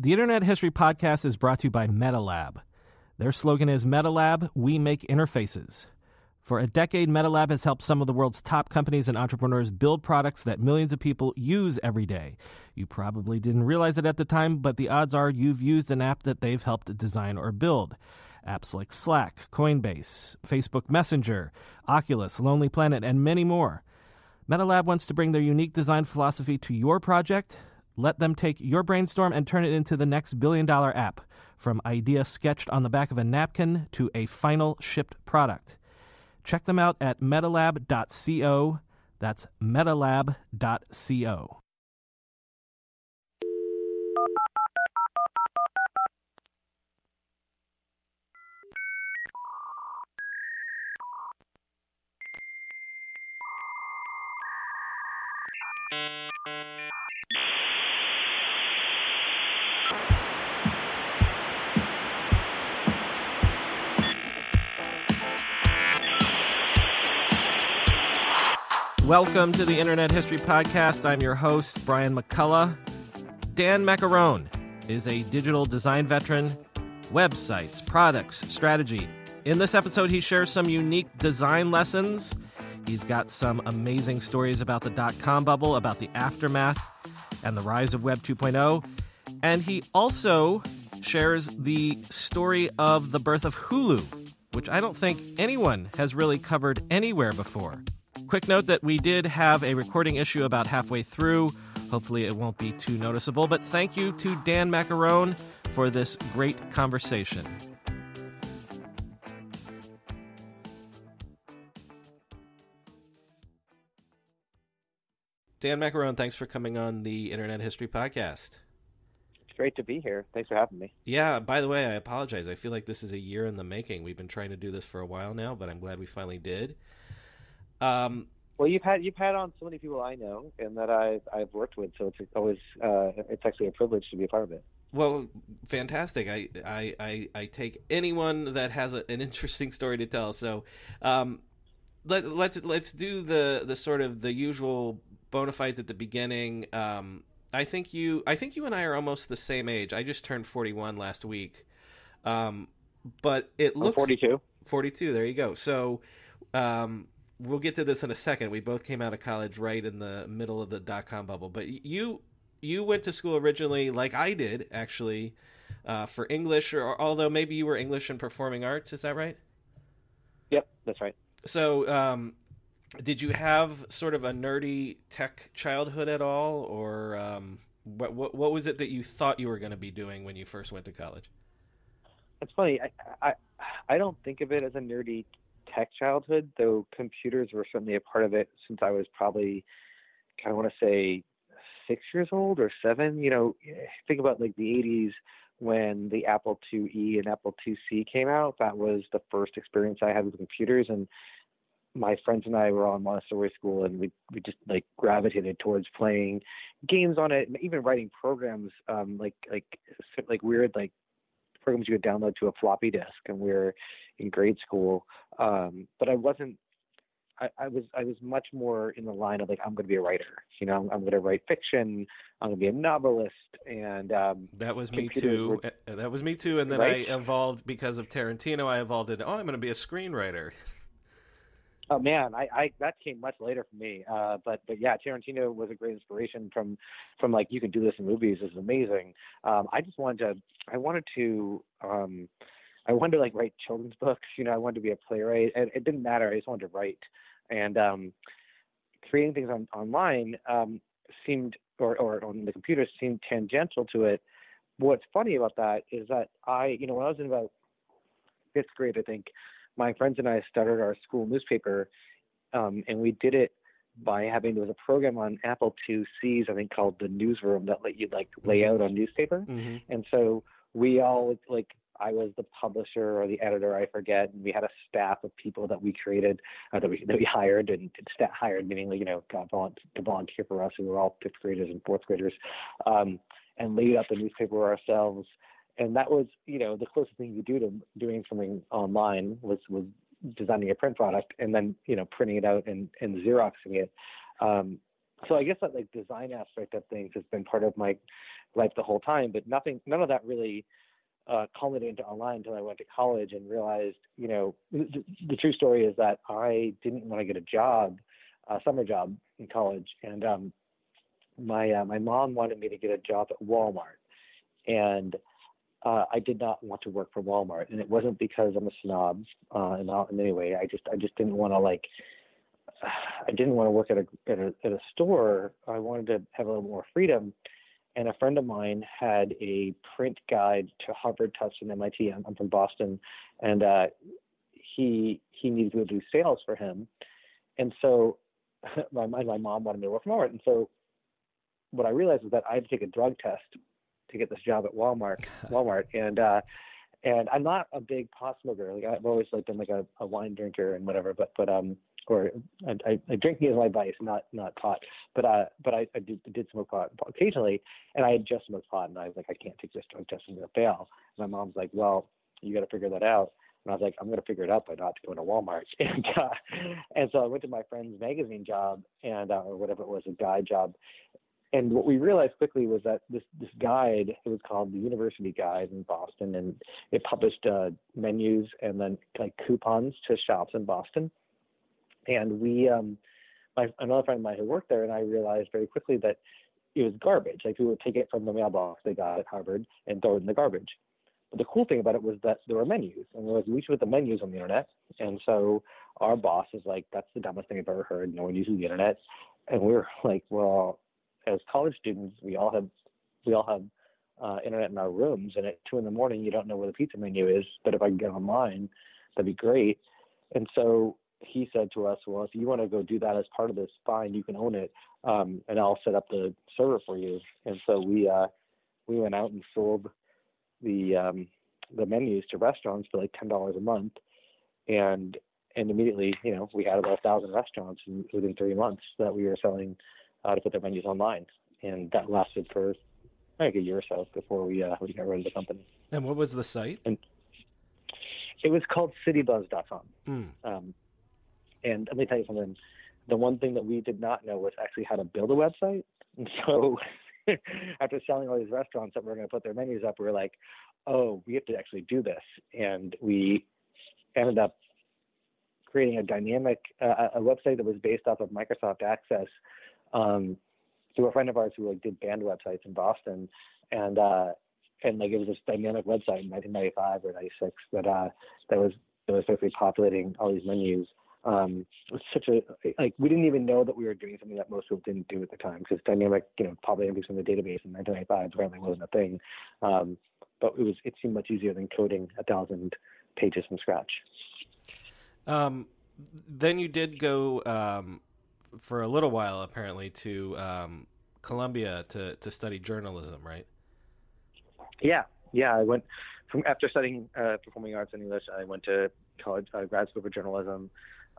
The Internet History Podcast is brought to you by MetaLab. Their slogan is MetaLab, we make interfaces. For a decade, MetaLab has helped some of the world's top companies and entrepreneurs build products that millions of people use every day. You probably didn't realize it at the time, but the odds are you've used an app that they've helped design or build. Apps like Slack, Coinbase, Facebook Messenger, Oculus, Lonely Planet, and many more. MetaLab wants to bring their unique design philosophy to your project let them take your brainstorm and turn it into the next billion dollar app, from idea sketched on the back of a napkin to a final shipped product. Check them out at metalab.co. That's metalab.co. Welcome to the Internet History Podcast. I'm your host, Brian McCullough. Dan Maccarone is a digital design veteran, websites, products, strategy. In this episode, he shares some unique design lessons. He's got some amazing stories about the dot com bubble, about the aftermath, and the rise of Web 2.0. And he also shares the story of the birth of Hulu, which I don't think anyone has really covered anywhere before. Quick note that we did have a recording issue about halfway through. Hopefully, it won't be too noticeable. But thank you to Dan Maccarone for this great conversation. Dan Maccarone, thanks for coming on the Internet History Podcast. It's great to be here. Thanks for having me. Yeah, by the way, I apologize. I feel like this is a year in the making. We've been trying to do this for a while now, but I'm glad we finally did. Um, well, you've had you've had on so many people I know and that I've I've worked with, so it's always uh, it's actually a privilege to be a part of it. Well, fantastic! I I I, I take anyone that has a, an interesting story to tell. So, um, let let's let's do the the sort of the usual bona fides at the beginning. Um, I think you I think you and I are almost the same age. I just turned forty one last week, um, but it looks forty two. Forty two. There you go. So. Um, we'll get to this in a second. We both came out of college right in the middle of the dot com bubble, but you you went to school originally, like I did, actually, uh, for English, or although maybe you were English and performing arts. Is that right? Yep, that's right. So, um, did you have sort of a nerdy tech childhood at all, or um, what, what what was it that you thought you were going to be doing when you first went to college? It's funny. I, I I don't think of it as a nerdy tech childhood, though computers were certainly a part of it since I was probably kind of want to say six years old or seven. You know, think about like the 80s when the Apple IIe and Apple IIc came out. That was the first experience I had with computers, and my friends and I were on Montessori school, and we we just like gravitated towards playing games on it, and even writing programs um, like like like weird like programs you would download to a floppy disk, and we are in grade school. Um, but I wasn't. I, I, was I was much more in the line of like I'm going to be a writer. You know, I'm, I'm going to write fiction. I'm going to be a novelist. And um, that was me too. Were, that was me too. And then right? I evolved because of Tarantino. I evolved into oh, I'm going to be a screenwriter. Oh man, I, I that came much later for me. Uh, but but yeah, Tarantino was a great inspiration from from like you can do this in movies. Is amazing. Um, I just wanted to I wanted to um, I wanted to like write children's books. You know, I wanted to be a playwright. And it didn't matter. I just wanted to write. And um, creating things on online um, seemed or or on the computer seemed tangential to it. What's funny about that is that I you know when I was in about fifth grade, I think my friends and I started our school newspaper, um, and we did it by having there was a program on Apple IIc's I think called the Newsroom that let you like lay out on newspaper, mm-hmm. and so we all like I was the publisher or the editor, I forget, and we had a staff of people that we created, uh, that we that we hired and staff hired, meaning you know got to volunteer for us. We were all fifth graders and fourth graders, um, and laid out the newspaper ourselves and that was you know the closest thing you do to doing something online was was designing a print product and then you know printing it out and and xeroxing it um, so i guess that like design aspect of things has been part of my life the whole time. But nothing, none of that really uh, culminated into online until I went to college and realized, you know, the, the true story is that I didn't want to get a job, a summer job in college, and um, my uh, my mom wanted me to get a job at Walmart, and uh, I did not want to work for Walmart, and it wasn't because I'm a snob uh, in, in any way. I just I just didn't want to like I didn't want to work at a, at a at a store. I wanted to have a little more freedom. And a friend of mine had a print guide to Harvard, Tufts, and MIT. I'm, I'm from Boston, and uh, he he needed to do sales for him. And so my my mom wanted me to work for Walmart. And so what I realized was that I had to take a drug test to get this job at Walmart. Walmart, and uh, and I'm not a big pot smoker. Like I've always like been like a, a wine drinker and whatever. But but um or I, I, I drinking is my vice, not not pot. But uh, but I, I did, did smoke pot occasionally, and I had just smoked pot, and I was like, I can't take this drug test; I'm gonna fail. And my mom's like, Well, you got to figure that out. And I was like, I'm gonna figure it out by not going to Walmart. And uh, and so I went to my friend's magazine job, and uh, or whatever it was, a guy job. And what we realized quickly was that this this guide, it was called the University Guide in Boston, and it published uh, menus and then like coupons to shops in Boston and we, um, my another friend of mine who worked there, and I realized very quickly that it was garbage. Like we would take it from the mailbox they got at Harvard and throw it in the garbage. But the cool thing about it was that there were menus, and there was we should put the menus on the internet. And so our boss is like, "That's the dumbest thing I've ever heard. No one uses the internet." And we are like, "Well, as college students, we all have we all have uh, internet in our rooms, and at two in the morning, you don't know where the pizza menu is. But if I can get online, that'd be great." And so he said to us, well, if you want to go do that as part of this, fine, you can own it, um, and I'll set up the server for you. And so we uh, we went out and sold the um, the menus to restaurants for like ten dollars a month, and and immediately, you know, we had about a thousand restaurants in, within three months that we were selling uh, to put their menus online, and that lasted for like a year or so before we uh, we got rid of the company. And what was the site? And it was called CityBuzz.com. Mm. Um, and let me tell you something. The one thing that we did not know was actually how to build a website. And so after selling all these restaurants that were going to put their menus up, we were like, oh, we have to actually do this. And we ended up creating a dynamic uh, a website that was based off of Microsoft Access um, through a friend of ours who like did band websites in Boston, and uh, and like it was this dynamic website in 1995 or 96 that uh, that was that was basically populating all these menus um, it was such a like we didn't even know that we were doing something that most people didn't do at the time because dynamic, you know, probably entries from the database in 1995 apparently wasn't a thing. Um, but it was it seemed much easier than coding a thousand pages from scratch. Um, then you did go um, for a little while apparently to um, Columbia to to study journalism, right? Yeah, yeah. I went from after studying uh, performing arts and English. I went to college, uh, grad school for journalism.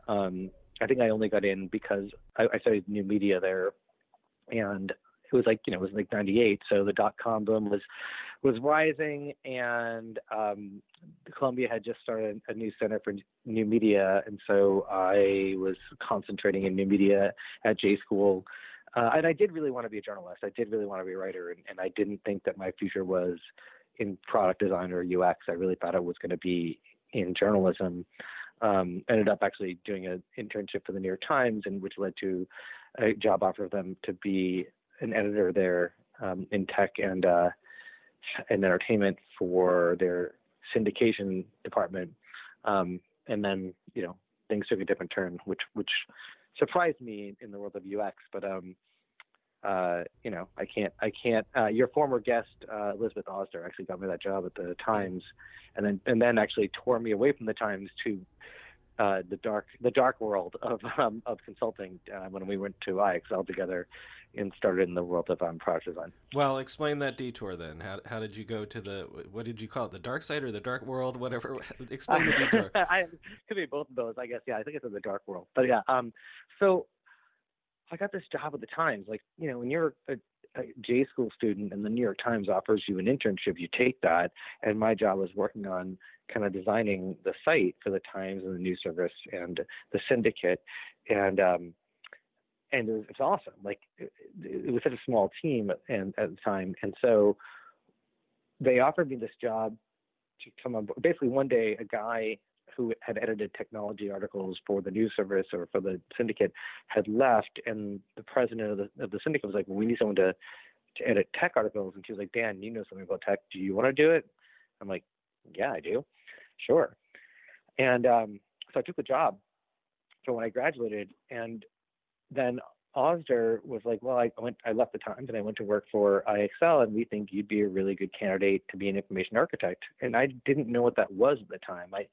Um, I think I only got in because I, I studied new media there, and it was like you know it was like '98, so the dot com boom was was rising, and um, Columbia had just started a new center for new media, and so I was concentrating in new media at J School. Uh, and I did really want to be a journalist. I did really want to be a writer, and, and I didn't think that my future was in product design or UX. I really thought it was going to be in journalism um, ended up actually doing an internship for the New York Times, and which led to a job offer of them to be an editor there um, in tech and uh, and entertainment for their syndication department. Um, and then you know things took a different turn, which which surprised me in the world of UX. But um, uh, you know, I can't, I can't. Uh, your former guest, uh, Elizabeth Osder, actually got me that job at the Times, and then and then actually tore me away from the Times to uh, the dark, the dark world of um, of consulting uh, when we went to IXL together and started in the world of um, product design. Well, explain that detour then. How how did you go to the what did you call it? The dark side or the dark world? Whatever. explain the detour. I could be both of those, I guess. Yeah, I think it's in the dark world. But yeah, um, so I got this job at the Times. Like, you know, when you're a, a J school student and the New York Times offers you an internship, you take that. And my job was working on kind of designing the site for the Times and the news service and the syndicate. And um, and it was, it was awesome. Like it, it was such a small team and at the time, and so they offered me this job to come on. Basically, one day, a guy who had edited technology articles for the news service or for the syndicate had left, and the president of the, of the syndicate was like, well, "We need someone to to edit tech articles." And she was like, "Dan, you know something about tech. Do you want to do it?" I'm like, "Yeah, I do. Sure." And um, so I took the job for when I graduated, and then Osder was like, well, I went, I left the Times and I went to work for IXL, and we think you'd be a really good candidate to be an information architect. And I didn't know what that was at the time. I,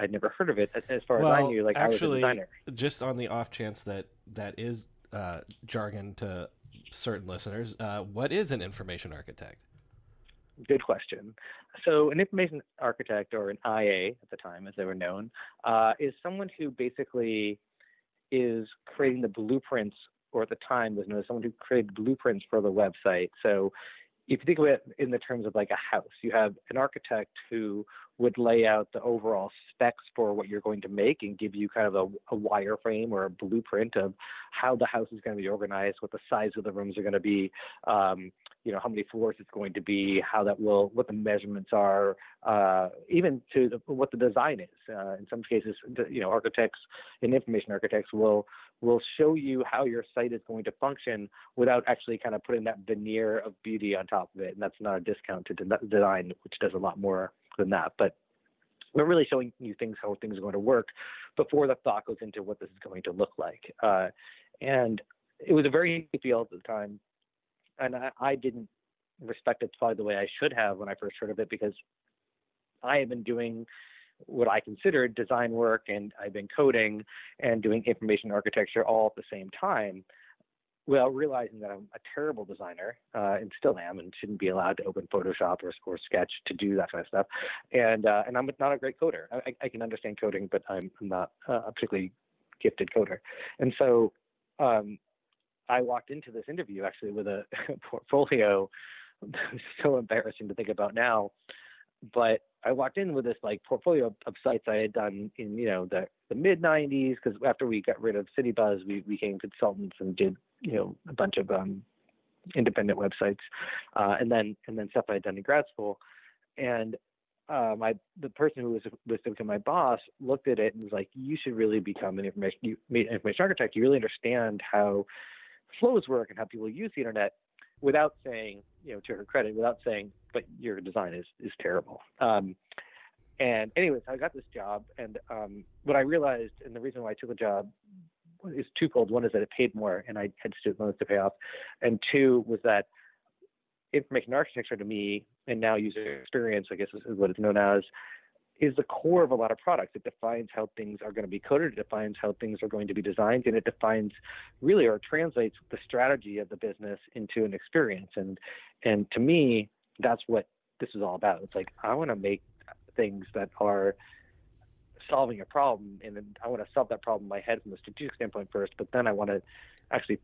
I'd never heard of it. As far well, as I knew, like actually, I was a designer. Just on the off chance that that is uh, jargon to certain listeners, uh, what is an information architect? Good question. So, an information architect, or an IA at the time, as they were known, uh, is someone who basically is creating the blueprints or at the time was known as someone who created blueprints for the website. So if you think of it in the terms of like a house, you have an architect who would lay out the overall specs for what you're going to make and give you kind of a, a wireframe or a blueprint of how the house is going to be organized, what the size of the rooms are going to be, um, you know, how many floors it's going to be, how that will, what the measurements are, uh, even to the, what the design is. Uh, in some cases, you know, architects and information architects will will show you how your site is going to function without actually kind of putting that veneer of beauty on top of it. And that's not a discount to design, which does a lot more than that. But we're really showing you things how things are going to work before the thought goes into what this is going to look like. Uh, and it was a very field at the time, and I, I didn't respect it probably the way I should have when I first heard of it because I had been doing what I considered design work and I've been coding and doing information architecture all at the same time without realizing that I'm a terrible designer uh, and still am and shouldn't be allowed to open Photoshop or, or Sketch to do that kind of stuff. And uh, and I'm not a great coder. I, I can understand coding, but I'm, I'm not a particularly gifted coder. And so um, I walked into this interview actually with a portfolio. That's so embarrassing to think about now, but I walked in with this like portfolio of, of sites I had done in you know the the mid '90s because after we got rid of CityBuzz, we became consultants and did you know a bunch of um, independent websites, uh, and then and then stuff I had done in grad school, and uh, my the person who was was to become my boss looked at it and was like, "You should really become an information you, information architect. You really understand how flows work and how people use the internet." Without saying, you know, to her credit, without saying, "But your design is is terrible." Um, and anyways, I got this job, and um, what I realized, and the reason why I took the job is twofold. One is that it paid more, and I had student loans to pay off, and two was that information architecture to me, and now user experience, I guess is, is what it's known as, is the core of a lot of products. It defines how things are going to be coded, it defines how things are going to be designed, and it defines really or translates the strategy of the business into an experience. And and to me, that's what this is all about. It's like I want to make things that are solving a problem, and then I want to solve that problem in my head from a strategic standpoint first, but then I want to actually,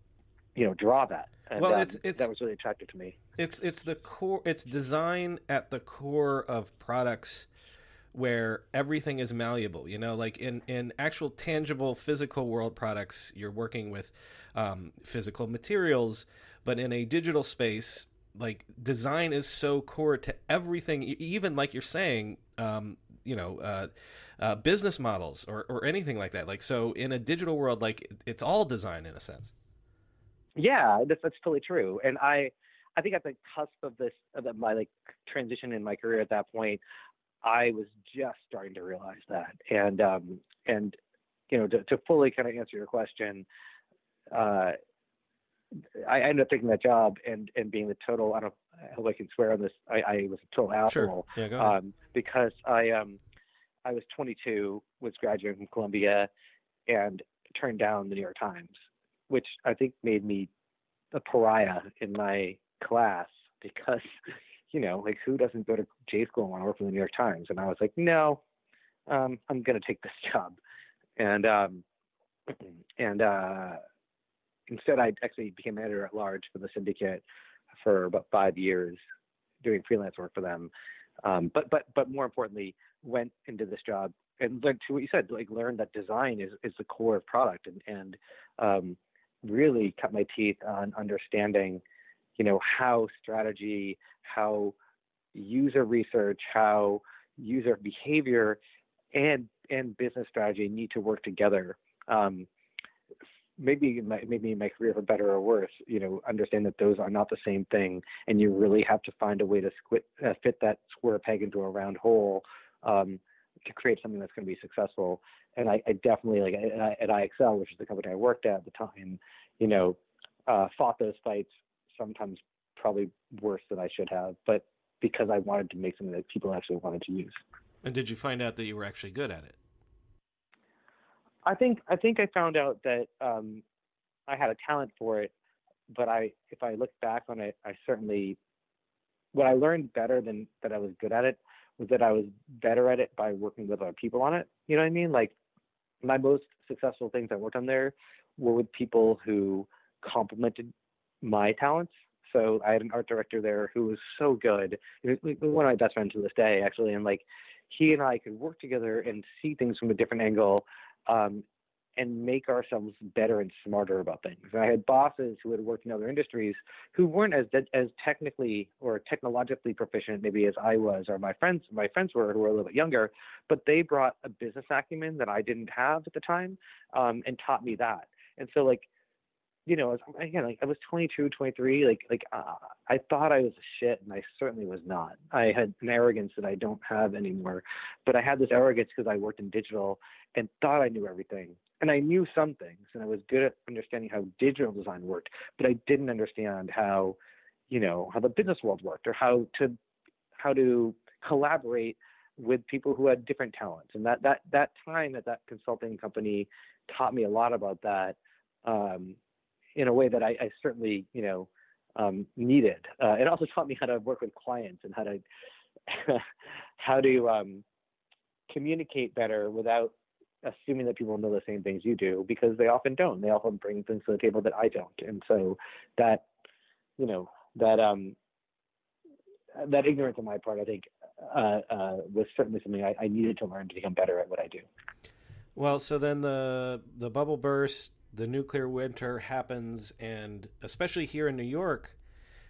you know, draw that. And, well, um, it's, it's that was really attractive to me. It's it's the core. It's design at the core of products where everything is malleable. You know, like in in actual tangible physical world products, you're working with um, physical materials, but in a digital space. Like design is so core to everything, even like you're saying, um, you know, uh, uh, business models or, or anything like that. Like, so in a digital world, like it's all design in a sense. Yeah, that's, that's totally true. And I, I think at the cusp of this, of my like transition in my career at that point, I was just starting to realize that. And, um, and, you know, to, to fully kind of answer your question, uh, I ended up taking that job and, and being the total, I don't I hope I can swear on this. I, I was a total asshole. Sure. Yeah, um, because I, um, I was 22, was graduating from Columbia, and turned down the New York Times, which I think made me a pariah in my class because, you know, like who doesn't go to J school and want to work for the New York Times? And I was like, no, um, I'm going to take this job, and um, and uh, instead I actually became editor at large for the syndicate for about five years, doing freelance work for them. Um, but but but more importantly, went into this job and learned to what you said, like learned that design is, is the core of product and, and um, really cut my teeth on understanding, you know, how strategy, how user research, how user behavior, and and business strategy need to work together. Um, maybe my, maybe my career for better or worse, you know, understand that those are not the same thing, and you really have to find a way to squit, uh, fit that square peg into a round hole um, to create something that's going to be successful. And I, I definitely like at, at IXL, which is the company I worked at at the time, you know, uh, fought those fights sometimes probably worse than I should have, but because I wanted to make something that people actually wanted to use. And did you find out that you were actually good at it? I think I think I found out that um, I had a talent for it, but I if I look back on it, I certainly what I learned better than that I was good at it was that I was better at it by working with other people on it. You know what I mean? Like my most successful things I worked on there were with people who complemented my talents. So I had an art director there who was so good. One of my best friends to this day, actually, and like he and I could work together and see things from a different angle um, and make ourselves better and smarter about things. And I had bosses who had worked in other industries who weren't as as technically or technologically proficient maybe as I was or my friends my friends were who were a little bit younger, but they brought a business acumen that I didn't have at the time um, and taught me that. And so like you know, again, like I was 22, 23, like like uh, I thought I was a shit, and I certainly was not. I had an arrogance that I don't have anymore, but I had this arrogance because I worked in digital and thought I knew everything, and I knew some things, and I was good at understanding how digital design worked, but I didn't understand how, you know, how the business world worked or how to how to collaborate with people who had different talents, and that that that time at that consulting company taught me a lot about that. Um, in a way that I, I certainly, you know, um, needed. Uh, it also taught me how to work with clients and how to how to um, communicate better without assuming that people know the same things you do because they often don't. They often bring things to the table that I don't, and so that you know that um, that ignorance on my part, I think, uh, uh, was certainly something I, I needed to learn to become better at what I do. Well, so then the the bubble burst the nuclear winter happens, and especially here in New York,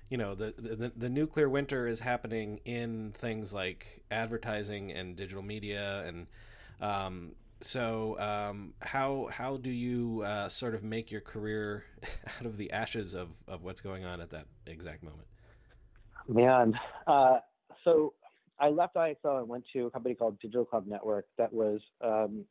you know, the, the, the nuclear winter is happening in things like advertising and digital media, and um, so um, how how do you uh, sort of make your career out of the ashes of of what's going on at that exact moment? Man, uh, so I left IXL and went to a company called Digital Club Network that was um,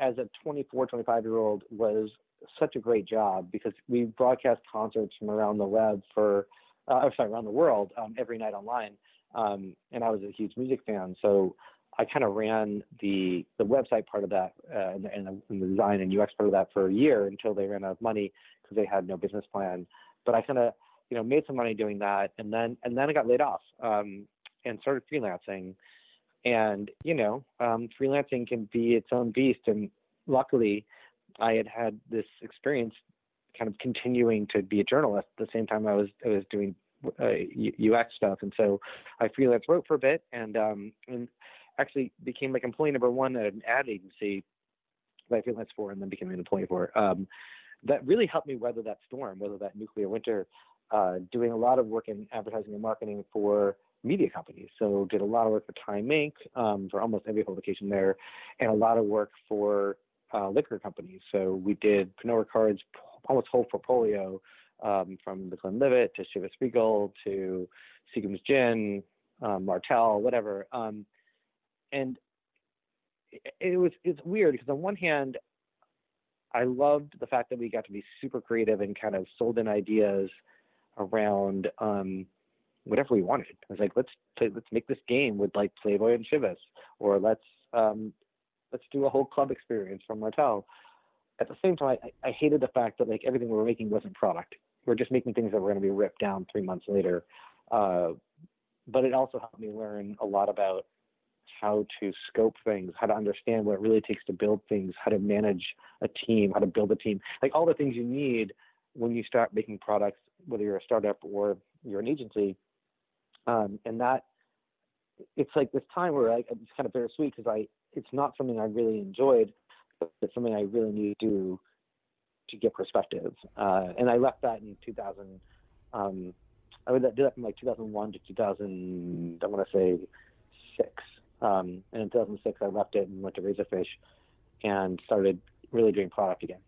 as a 24, 25 year old was such a great job because we broadcast concerts from around the web for, uh, sorry, around the world um, every night online. Um, and I was a huge music fan, so I kind of ran the the website part of that uh, and, the, and, the, design and UX part of that for a year until they ran out of money because they had no business plan. But I kind of you know made some money doing that, and then and then I got laid off um, and started freelancing. And you know, um, freelancing can be its own beast, and luckily, I had had this experience kind of continuing to be a journalist at the same time I was I was doing uh, UX stuff, and so I freelance wrote for a bit, and um, and actually became like employee number one at an ad agency that I freelanced for, and then became an employee for. Um, that really helped me weather that storm, weather that nuclear winter. Uh, doing a lot of work in advertising and marketing for media companies. So did a lot of work for Time Inc. Um, for almost every publication there, and a lot of work for uh, liquor companies. So we did Pernod Ricard's almost whole portfolio um, from the Glenlivet to Chivas Regal to Seagram's Gin, um, Martell, whatever. Um, and it, was it's weird because on one hand, I loved the fact that we got to be super creative and kind of sold in ideas around um, whatever we wanted. I was like, let's play, let's make this game with like Playboy and Chivas, or let's um, let's do a whole club experience from Martell. At the same time, I, I hated the fact that like everything we were making wasn't product. We are just making things that were going to be ripped down three months later. Uh, but it also helped me learn a lot about how to scope things, how to understand what it really takes to build things, how to manage a team, how to build a team, like all the things you need when you start making products, whether you're a startup or you're an agency. Um, and that it's like this time where I, it's kind of bittersweet because I it's not something I really enjoyed, but it's something I really need to do to get perspective. Uh, and I left that in 2000. Um, I did that from like 2001 to 2000. I want to say six. Um, and in 2006, I left it and went to Razorfish and started really doing product again.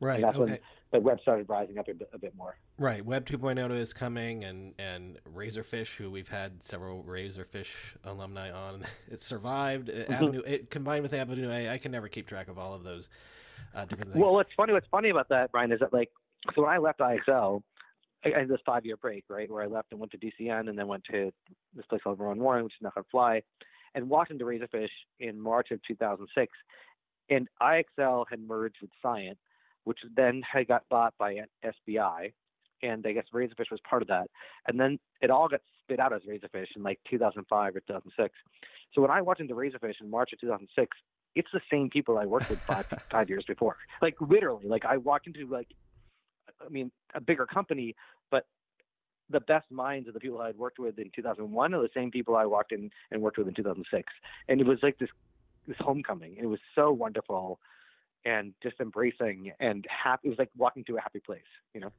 Right. And that's okay. when the web started rising up a bit, a bit more. Right. Web 2.0 is coming, and and Razorfish, who we've had several Razorfish alumni on, it survived. Mm-hmm. Avenue, it combined with Avenue A. I can never keep track of all of those uh, different things. Well, what's funny, what's funny about that, Brian, is that like, so when I left IXL, I had this five year break, right, where I left and went to DCN, and then went to this place called Rowan Warren, which is not going to fly, and walked into Razorfish in March of 2006, and IXL had merged with Scient which then had got bought by SBI, and I guess Razorfish was part of that. And then it all got spit out as Razorfish in like 2005 or 2006. So when I walked into Razorfish in March of 2006, it's the same people I worked with five five years before. Like literally, like I walked into like, I mean, a bigger company, but the best minds of the people I had worked with in 2001 are the same people I walked in and worked with in 2006. And it was like this this homecoming. It was so wonderful and just embracing and happy. It was like walking to a happy place, you know.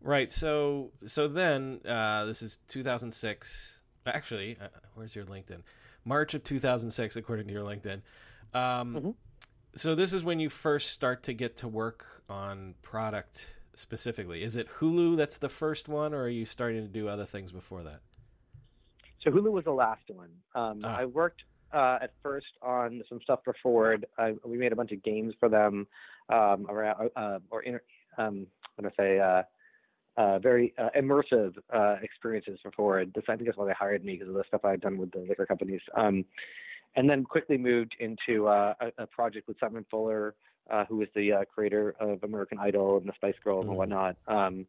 Right. So so then uh, this is 2006. Actually, uh, where's your LinkedIn? March of 2006, according to your LinkedIn. Um, mm-hmm. So this is when you first start to get to work on product specifically. Is it Hulu that's the first one, or are you starting to do other things before that? So Hulu was the last one. Um, ah. I worked uh, at first on some stuff for Ford. I, we made a bunch of games for them um, around uh, or inter, um, I'm gonna say uh, uh, very uh, immersive uh, experiences for Ford. This I think is why they hired me because of the stuff I had done with the liquor companies. Um, and then quickly moved into uh, a, a, project with Simon Fuller, uh, who was the uh, creator of American Idol and the Spice Girls mm-hmm. and whatnot. Um,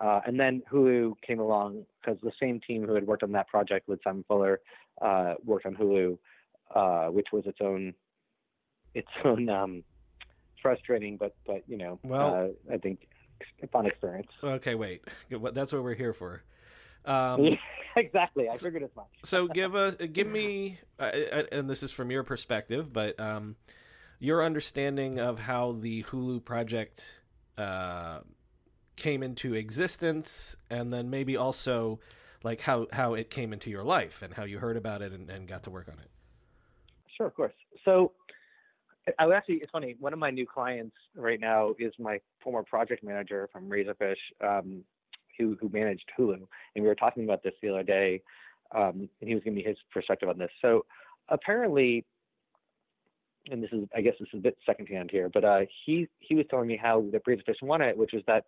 uh, and then Hulu came along because the same team who had worked on that project with Simon Fuller uh, worked on Hulu, uh, which was its own its own um, frustrating, but but you know, well, uh, I think fun experience. Okay, wait, that's what we're here for. Um, exactly, I figured as much. so give us, give me, uh, uh, and this is from your perspective, but um, your understanding of how the Hulu project uh, came into existence, and then maybe also like how how it came into your life and how you heard about it and, and got to work on it. Sure, of course. So I would actually, it's funny. One of my new clients right now is my former project manager from Razorfish, um, who who managed Hulu, and we were talking about this the other day, um, and he was giving me his perspective on this. So apparently, and this is, I guess, this is a bit secondhand here, but uh, he he was telling me how the Razorfish wanted it, which was that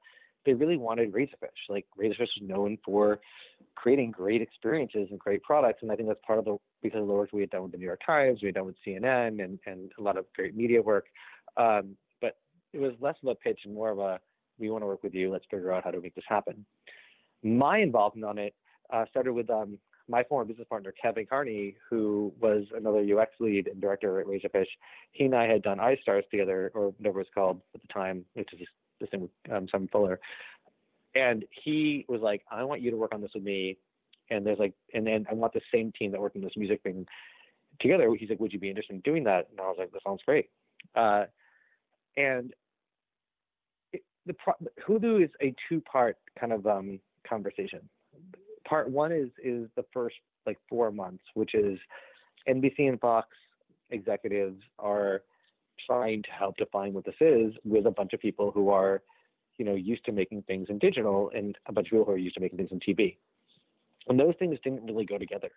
they really wanted Razorfish. Like Razorfish was known for creating great experiences and great products, and I think that's part of the because of the work we had done with the New York Times, we had done with CNN, and and a lot of great media work. Um, but it was less of a pitch and more of a we want to work with you. Let's figure out how to make this happen. My involvement on it uh, started with um, my former business partner Kevin Carney, who was another UX lead and director at Razorfish. He and I had done iStars together, or whatever was called at the time, which is the same with um, Simon Fuller. And he was like, I want you to work on this with me. And there's like, and then I want the same team that worked on this music thing together. He's like, would you be interested in doing that? And I was like, that sounds great. Uh, and it, the pro- Hulu is a two-part kind of um, conversation. Part one is is the first like four months, which is NBC and Fox executives are trying to help define what this is with a bunch of people who are, you know, used to making things in digital and a bunch of people who are used to making things in TV. And those things didn't really go together.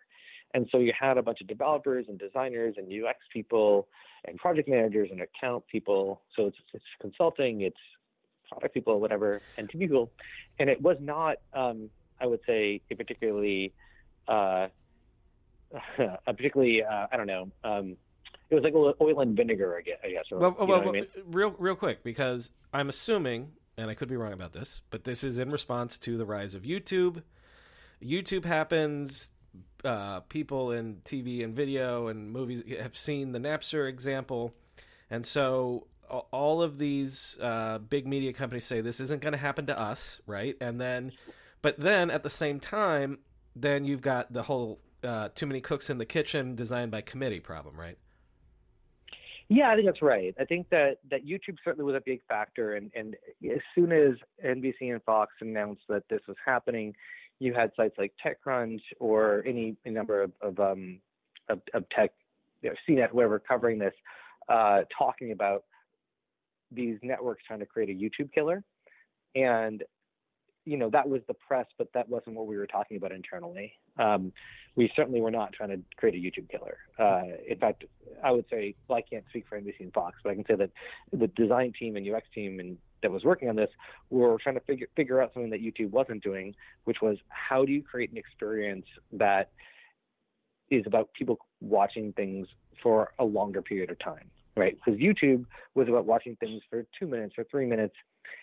And so you had a bunch of developers and designers and UX people and project managers and account people. So it's, it's consulting, it's product people, whatever, and TV people. And it was not, um, I would say, a particularly, uh, a particularly, uh, I don't know, um, it was like oil and vinegar, I guess. I guess or, well, well, well I mean? real, real quick, because I'm assuming, and I could be wrong about this, but this is in response to the rise of YouTube. YouTube happens. Uh, people in TV and video and movies have seen the Napster example, and so all of these uh, big media companies say this isn't going to happen to us, right? And then, but then at the same time, then you've got the whole uh, too many cooks in the kitchen designed by committee problem, right? Yeah, I think that's right. I think that that YouTube certainly was a big factor, and and as soon as NBC and Fox announced that this was happening, you had sites like TechCrunch or any number of of, um, of, of tech, you know, CNET, whoever covering this, uh, talking about these networks trying to create a YouTube killer, and you know that was the press, but that wasn't what we were talking about internally. Um, we certainly were not trying to create a YouTube killer. Uh, in fact, I would say, well, I can't speak for NBC and Fox, but I can say that the design team and UX team and that was working on this were trying to figure figure out something that YouTube wasn't doing, which was how do you create an experience that is about people watching things for a longer period of time, right? Because YouTube was about watching things for two minutes or three minutes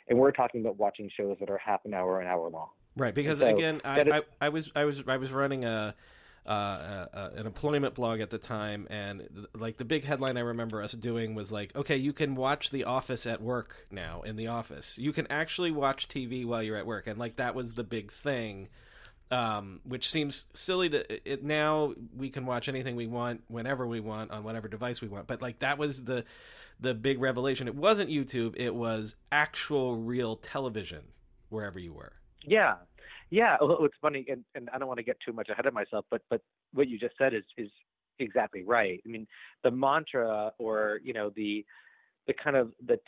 and we're talking about watching shows that are half an hour, an hour long. Right, because so again, I, is, I, I, was I was I was running a. Uh, uh, an employment blog at the time, and th- like the big headline I remember us doing was like, okay, you can watch The Office at work now in the office. You can actually watch TV while you're at work, and like that was the big thing. Um, which seems silly to it now. We can watch anything we want whenever we want on whatever device we want, but like that was the the big revelation. It wasn't YouTube; it was actual, real television wherever you were. Yeah, yeah. Well, it's funny, and, and I don't want to get too much ahead of myself, but but what you just said is is exactly right. I mean, the mantra, or you know, the the kind of the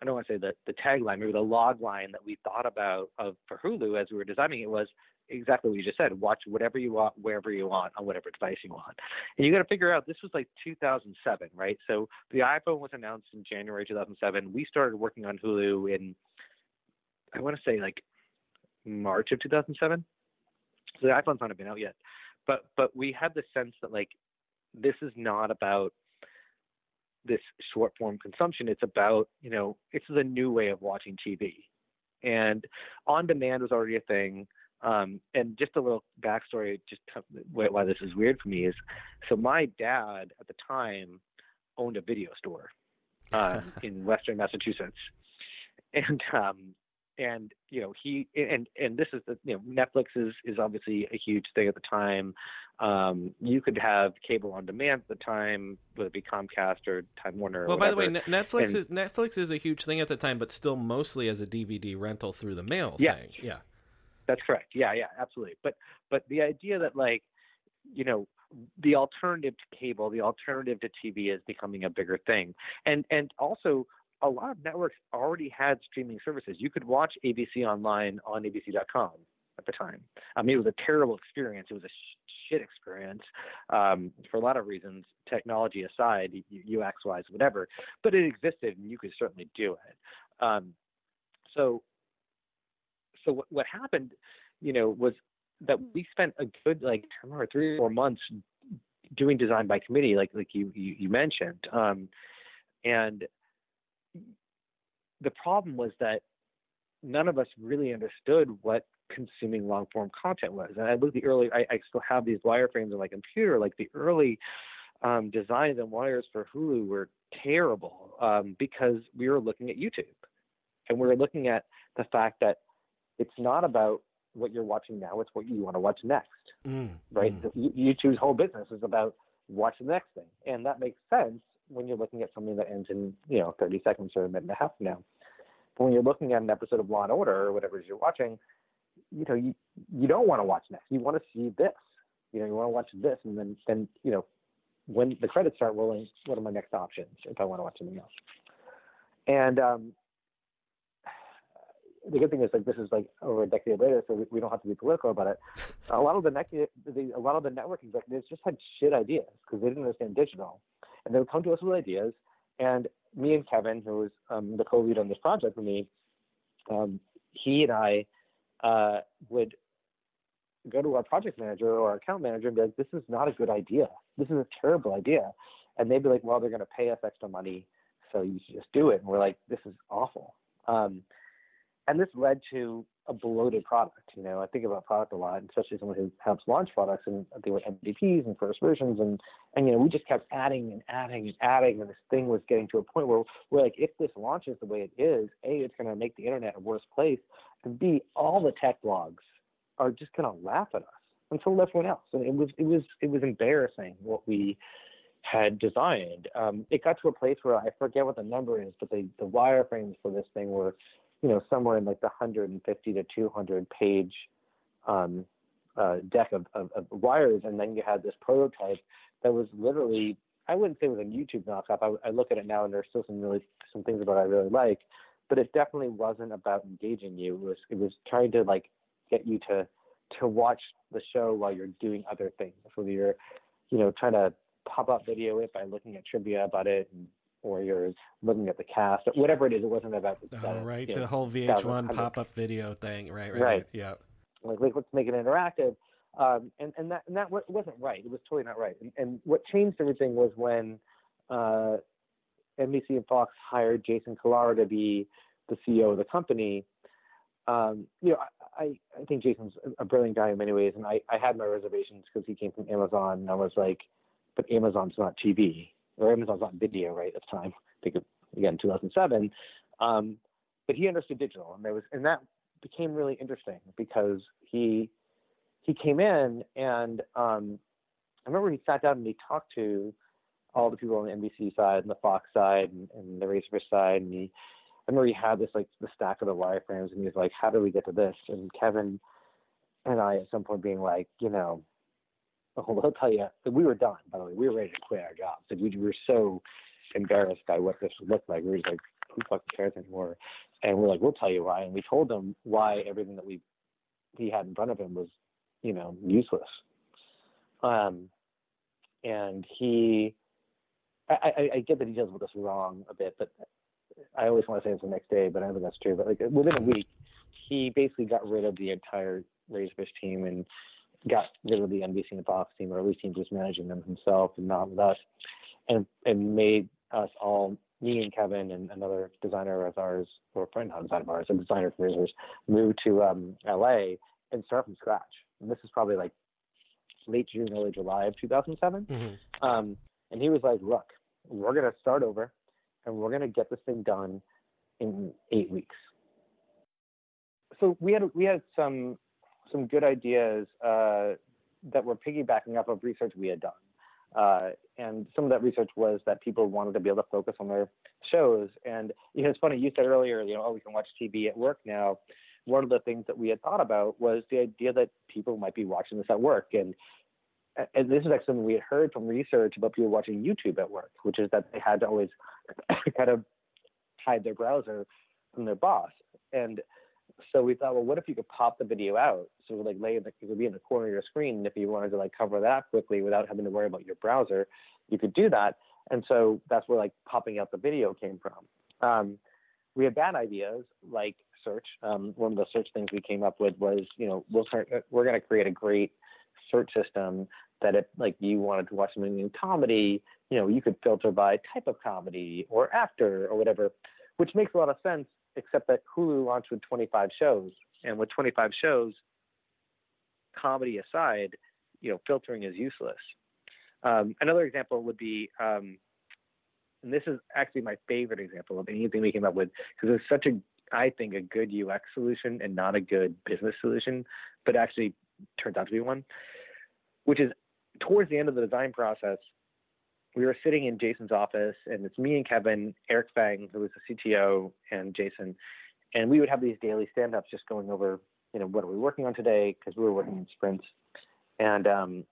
I don't want to say the the tagline, maybe the log line that we thought about of for Hulu as we were designing it was exactly what you just said. Watch whatever you want, wherever you want, on whatever device you want. And you got to figure out this was like 2007, right? So the iPhone was announced in January 2007. We started working on Hulu in, I want to say like March of 2007. So the iPhone's not been out yet, but but we had the sense that like this is not about this short form consumption. It's about you know this is a new way of watching TV, and on demand was already a thing. Um, and just a little backstory, just why this is weird for me is, so my dad at the time owned a video store uh, in Western Massachusetts, and um, and you know he and and this is the you know Netflix is is obviously a huge thing at the time. Um, you could have cable on demand at the time, whether it be Comcast or Time Warner. well, by the way, Netflix and, is Netflix is a huge thing at the time, but still mostly as a DVD rental through the mail. Yeah, thing. yeah. That's correct. Yeah, yeah, absolutely. But but the idea that like, you know, the alternative to cable, the alternative to TV is becoming a bigger thing. And and also a lot of networks already had streaming services. You could watch ABC online on abc.com at the time. I mean, it was a terrible experience. It was a shit experience um, for a lot of reasons, technology aside, UX wise, whatever. But it existed, and you could certainly do it. Um, so so what, what happened, you know, was that we spent a good like or three or four months doing design by committee, like like you you, you mentioned, um, and the problem was that none of us really understood what consuming long form content was. And I look the early, I, I still have these wireframes on my computer, like the early um, designs and wires for Hulu were terrible um, because we were looking at YouTube and we were looking at the fact that it's not about what you're watching now; it's what you want to watch next, mm, right? Mm. YouTube's whole business is about watch the next thing, and that makes sense when you're looking at something that ends in you know 30 seconds or a minute and a half from now. But when you're looking at an episode of Law and Order or whatever it is you're watching, you know you you don't want to watch next. You want to see this. You know you want to watch this, and then then you know when the credits start rolling, what are my next options if I want to watch something else? And um, the good thing is like this is like over a decade later, so we, we don't have to be political about it. A lot of the, ne- the a lot of the network executives just had shit ideas because they didn't understand digital, and they would come to us with ideas. And me and Kevin, who was um, the co-lead on this project with me, um, he and I uh, would go to our project manager or our account manager and be like, "This is not a good idea. This is a terrible idea," and they'd be like, "Well, they're going to pay us extra money, so you should just do it." And we're like, "This is awful." Um, and this led to a bloated product. You know, I think about product a lot, especially someone who helps launch products, and they were MVPs and first versions, and and you know, we just kept adding and adding and adding, and this thing was getting to a point where we're like, if this launches the way it is, a, it's going to make the internet a worse place, and b, all the tech blogs are just going to laugh at us, and so everyone else. And it was it was it was embarrassing what we had designed. Um, it got to a place where I forget what the number is, but the the wireframes for this thing were, you know, somewhere in like the 150 to 200 page um, uh, deck of, of, of, wires, and then you had this prototype that was literally. I wouldn't say it was a YouTube knockoff. I, I look at it now, and there's still some really some things about it I really like, but it definitely wasn't about engaging you. It was it was trying to like get you to to watch the show while you're doing other things. Whether you're, you know, trying to pop up video it by looking at trivia about it, and, or you're looking at the cast, whatever it is. It wasn't about the oh, right, the know, whole VH1 pop up video thing. Right, right, right. Yeah. Like, like let's make it interactive. Um, and and that and that wasn't right. It was totally not right. And, and what changed everything was when uh, NBC and Fox hired Jason Kilar to be the CEO of the company. Um, you know, I, I think Jason's a brilliant guy in many ways, and I, I had my reservations because he came from Amazon, and I was like, but Amazon's not TV or Amazon's not video right at the time. I think again 2007. Um, but he understood digital, and there was and that became really interesting because he he came in and um, I remember he sat down and he talked to all the people on the NBC side and the Fox side and, and the Razorfish side, and he I remember he had this like the stack of the wireframes, and he was like, "How do we get to this?" And Kevin and I at some point being like, you know, well, I'll tell you, we were done. By the way, we were ready to quit our jobs. Like we were so embarrassed by what this looked like. We were like, who fucking cares anymore? And we're like, we'll tell you why. And we told him why everything that we he had in front of him was, you know, useless. Um, and he, I, I, I get the details of this wrong a bit, but I always want to say it's the next day, but I don't think that's true. But like within a week, he basically got rid of the entire Razorfish team and got rid of the NBC and Fox team, or at least he was managing them himself and not with us, and and made us all, me and Kevin and another designer of ours, or friend not designer of ours, a designer for Razors, move to um, LA and start from scratch. And this is probably like late June, early July of 2007. Mm-hmm. Um, and he was like, "Look, we're gonna start over, and we're gonna get this thing done in eight weeks." So we had we had some some good ideas uh, that were piggybacking off of research we had done. Uh, and some of that research was that people wanted to be able to focus on their shows. And you know, it's funny. You said earlier, you know, oh, we can watch TV at work now. One of the things that we had thought about was the idea that people might be watching this at work, and and this is actually something we had heard from research about people watching YouTube at work, which is that they had to always kind of hide their browser from their boss. And so we thought, well, what if you could pop the video out? So like lay it, would be in the corner of your screen. And if you wanted to like cover that quickly without having to worry about your browser, you could do that. And so that's where like popping out the video came from. Um, we had bad ideas like search. Um, one of the search things we came up with was, you know, we'll start, we're going to create a great search system that if like you wanted to watch something in comedy, you know, you could filter by type of comedy or actor or whatever, which makes a lot of sense except that Hulu launched with 25 shows, and with 25 shows, comedy aside, you know, filtering is useless. Um, another example would be, um, and this is actually my favorite example of anything we came up with because it's such a, I think, a good UX solution and not a good business solution, but actually turns out to be one, which is towards the end of the design process, we were sitting in Jason's office, and it's me and Kevin, Eric Feng, who was the CTO, and Jason, and we would have these daily stand-ups, just going over, you know, what are we working on today? Because we were working in sprints, and um,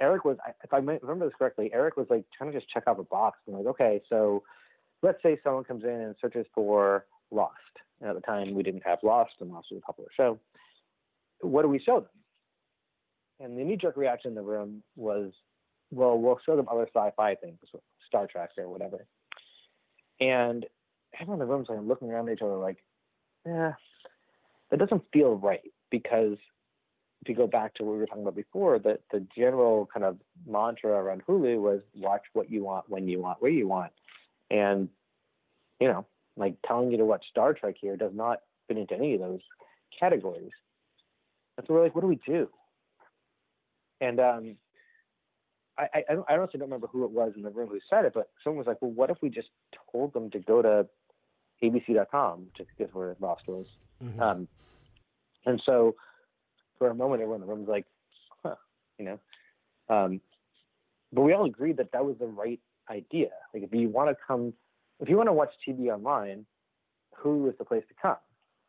Eric was, if I remember this correctly, Eric was like trying to just check off a box, and like, okay, so let's say someone comes in and searches for Lost. And at the time, we didn't have Lost, and Lost was a popular show. What do we show them? And the knee-jerk reaction in the room was well, we'll show them other sci-fi things, Star Trek or whatever. And everyone in the room's like looking around at each other like, yeah, that doesn't feel right because to go back to what we were talking about before, that the general kind of mantra around Hulu was watch what you want, when you want, where you want. And, you know, like telling you to watch Star Trek here does not fit into any of those categories. And so we're like, what do we do? And um, I, I, I honestly don't remember who it was in the room who said it, but someone was like, well, what if we just told them to go to abc.com, just because where Lost was. Mm-hmm. Um, and so for a moment, everyone in the room was like, huh, you know. Um, but we all agreed that that was the right idea. Like if you want to come, if you want to watch TV online, who is the place to come.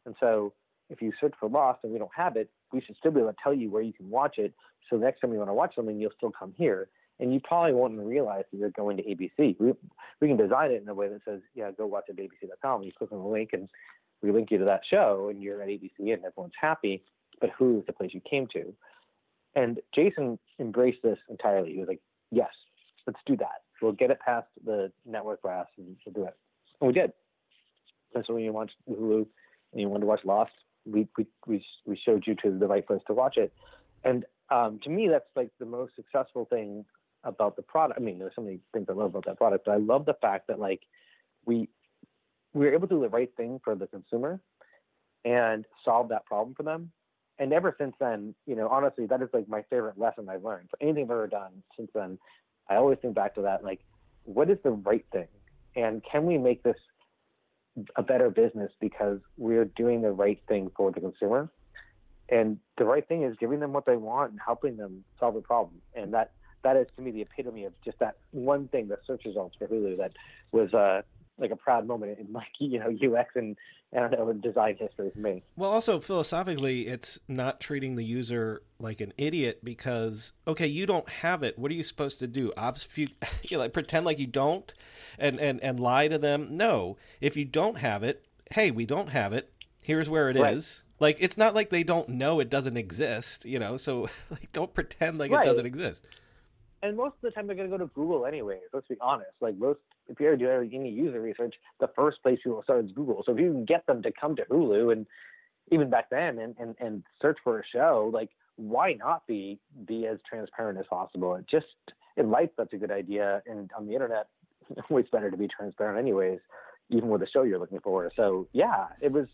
And so if you search for Lost and we don't have it, we should still be able to tell you where you can watch it. So next time you want to watch something, you'll still come here. And you probably won't even realize that you're going to ABC. We, we can design it in a way that says, yeah, go watch at ABC.com. You click on the link and we link you to that show and you're at ABC and everyone's happy. But is the place you came to. And Jason embraced this entirely. He was like, yes, let's do that. We'll get it past the network brass and we'll do it. And we did. And so when you watch Hulu and you wanted to watch Lost, we, we, we, we showed you to the right place to watch it. And um, to me, that's like the most successful thing about the product. I mean, there's so many things I love about that product, but I love the fact that like we we were able to do the right thing for the consumer and solve that problem for them. And ever since then, you know, honestly, that is like my favorite lesson I've learned for anything I've ever done since then. I always think back to that, like, what is the right thing? And can we make this a better business because we're doing the right thing for the consumer. And the right thing is giving them what they want and helping them solve a problem. And that that is to me the epitome of just that one thing, the search results for Hulu that was uh, like a proud moment in like you know UX and I don't know design history for me. Well, also philosophically, it's not treating the user like an idiot because okay, you don't have it. What are you supposed to do? Obfuscate, you know, like pretend like you don't, and and and lie to them. No, if you don't have it, hey, we don't have it. Here's where it right. is. Like it's not like they don't know it doesn't exist, you know. So like, don't pretend like right. it doesn't exist and most of the time they're going to go to Google anyway. Let's be honest. Like most, if you ever do any user research, the first place people start is Google. So if you can get them to come to Hulu and even back then and, and, and search for a show, like why not be be as transparent as possible? It just in life that's a good idea, and on the internet, it's always better to be transparent anyways, even with the show you're looking for. So yeah, it was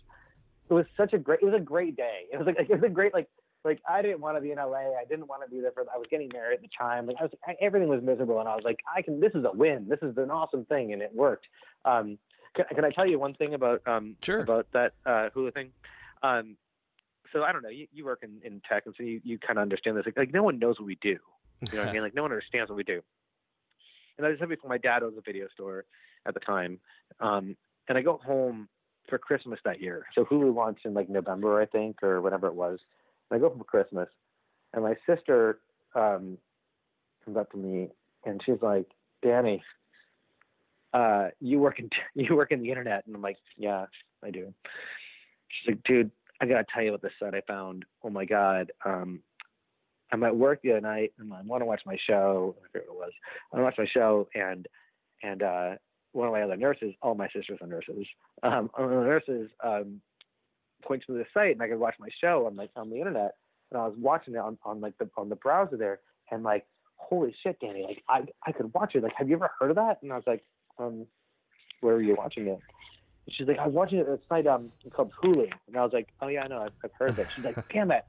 it was such a great it was a great day. It was like it was a great like like I didn't want to be in LA. I didn't want to be there for. I was getting married at the time. Like I was, I, everything was miserable, and I was like, I can. This is a win. This is an awesome thing, and it worked. Um, can, can I tell you one thing about um sure. about that uh, Hulu thing? Um, so I don't know. You, you work in, in tech, and so you, you kind of understand this. Like, like no one knows what we do. You know what I mean? Like no one understands what we do. And I just said before, my dad owns a video store at the time, um, and I go home for Christmas that year. So Hulu launched in like November, I think, or whatever it was. I go for Christmas, and my sister um, comes up to me and she's like, "Danny, uh, you work in you work in the internet?" And I'm like, "Yeah, I do." She's like, "Dude, I gotta tell you what this site I found. Oh my god, um, I'm at work the other night and I want to watch my show. I forget what it was. I want to watch my show and and uh, one of my other nurses, all my sisters are nurses. Um, one of the nurses um, points me to the site and I could watch my show on like on the internet. And I was watching it on, on like the on the browser there and like, holy shit, Danny, like I I could watch it. Like, have you ever heard of that? And I was like, um, where are you watching it? And she's like, I was watching it at a site um called Hulu. And I was like, Oh yeah, I know, I've, I've heard of it. She's like, damn it.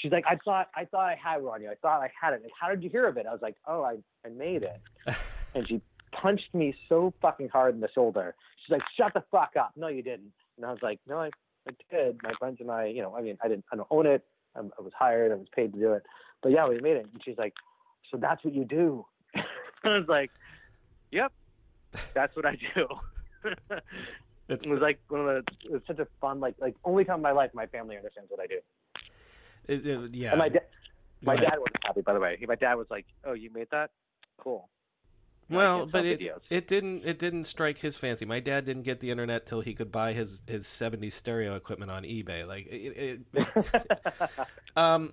She's like, I thought I thought I had it on you. I thought I had it. Like, how did you hear of it? I was like, Oh, I I made it. and she punched me so fucking hard in the shoulder. She's like, "Shut the fuck up!" No, you didn't. And I was like, "No, I I did. My friends and I, you know, I mean, I didn't, I don't own it. I, I was hired. I was paid to do it. But yeah, we made it. And she's like, so that's what you do. I was like, yep, that's what I do. it was like one of the. It was such a fun, like, like only time in my life my family understands what I do. It, it, yeah. And my, da- my dad wasn't happy, by the way. My dad was like, "Oh, you made that? Cool." Well, but it, it didn't it didn't strike his fancy. My dad didn't get the internet till he could buy his his '70s stereo equipment on eBay. Like it. it um,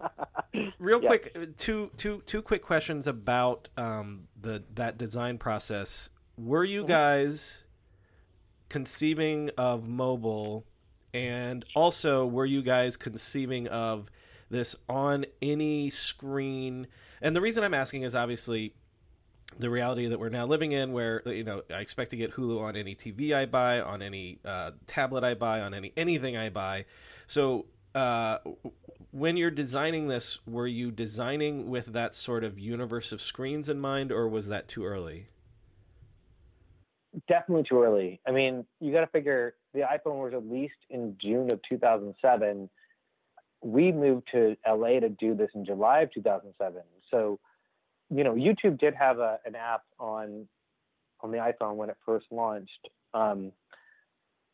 real quick, two two two quick questions about um the that design process. Were you mm-hmm. guys conceiving of mobile, and also were you guys conceiving of this on any screen? And the reason I'm asking is obviously the reality that we're now living in where you know I expect to get Hulu on any TV I buy, on any uh, tablet I buy, on any anything I buy. So uh, when you're designing this, were you designing with that sort of universe of screens in mind, or was that too early? Definitely too early. I mean, you got to figure the iPhone was released in June of 2007. We moved to LA to do this in July of 2007. So you know, YouTube did have a, an app on on the iPhone when it first launched, um,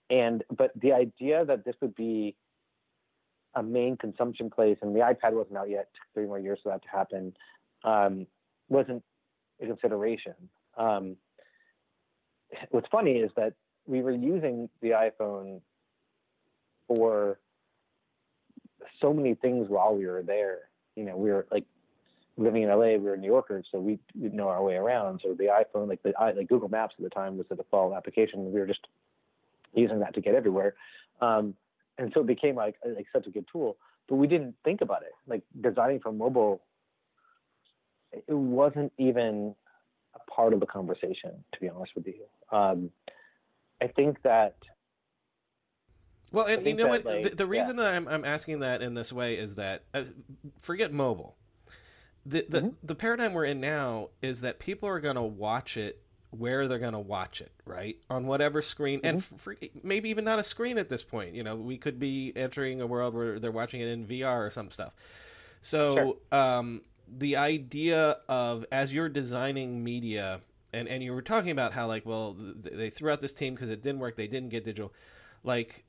and but the idea that this would be a main consumption place, and the iPad wasn't out yet. Three more years for that to happen. Um, wasn't a consideration. Um, what's funny is that we were using the iPhone for so many things while we were there. You know, we were like living in LA, we were New Yorkers, so we didn't know our way around. So the iPhone, like the like Google Maps at the time, was the default application. We were just using that to get everywhere, um, and so it became like like such a good tool. But we didn't think about it. Like designing for mobile, it wasn't even a part of the conversation. To be honest with you, um, I think that. Well, and you know what? Like, the, the, reason yeah. that I'm, I'm asking that in this way is that uh, forget mobile the the, mm-hmm. the paradigm we're in now is that people are going to watch it where they're going to watch it, right? On whatever screen, mm-hmm. and for, maybe even not a screen at this point. You know, we could be entering a world where they're watching it in VR or some stuff. So, sure. um, the idea of as you're designing media, and and you were talking about how like, well, they threw out this team because it didn't work. They didn't get digital. Like,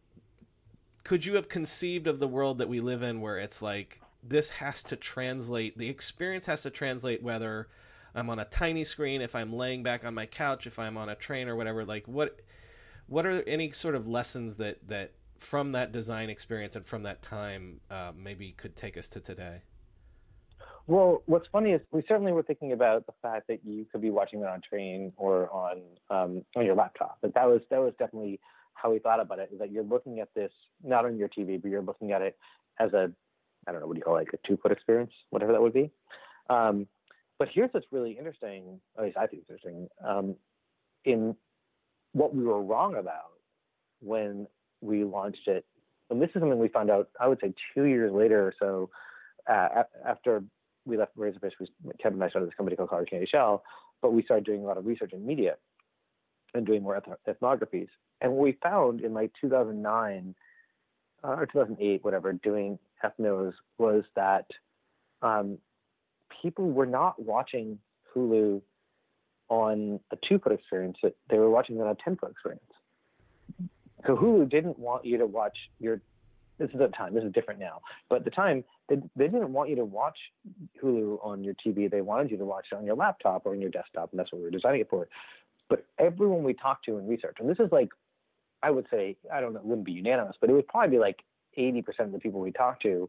could you have conceived of the world that we live in where it's like this has to translate the experience has to translate whether i'm on a tiny screen if i'm laying back on my couch if i'm on a train or whatever like what what are any sort of lessons that that from that design experience and from that time uh, maybe could take us to today? Well what's funny is we certainly were thinking about the fact that you could be watching it on train or on um, on your laptop but that was that was definitely how we thought about it is that you're looking at this not on your tv but you're looking at it as a I don't know what do you call it, like a two foot experience, whatever that would be. Um, but here's what's really interesting, at least I think it's interesting, um, in what we were wrong about when we launched it. And this is something we found out, I would say, two years later or so, uh, after we left Razorfish, we, Kevin and I started this company called Color Candy Shell, but we started doing a lot of research in media and doing more ethnographies. And what we found in like 2009 uh, or 2008, whatever, doing ethnos was that um, people were not watching Hulu on a two foot experience, they were watching it on a 10 foot experience. So Hulu didn't want you to watch your, this is the time, this is different now, but at the time, they, they didn't want you to watch Hulu on your TV. They wanted you to watch it on your laptop or on your desktop, and that's what we were designing it for. But everyone we talked to in research, and this is like, I would say, I don't know, it wouldn't be unanimous, but it would probably be like 80% of the people we talk to,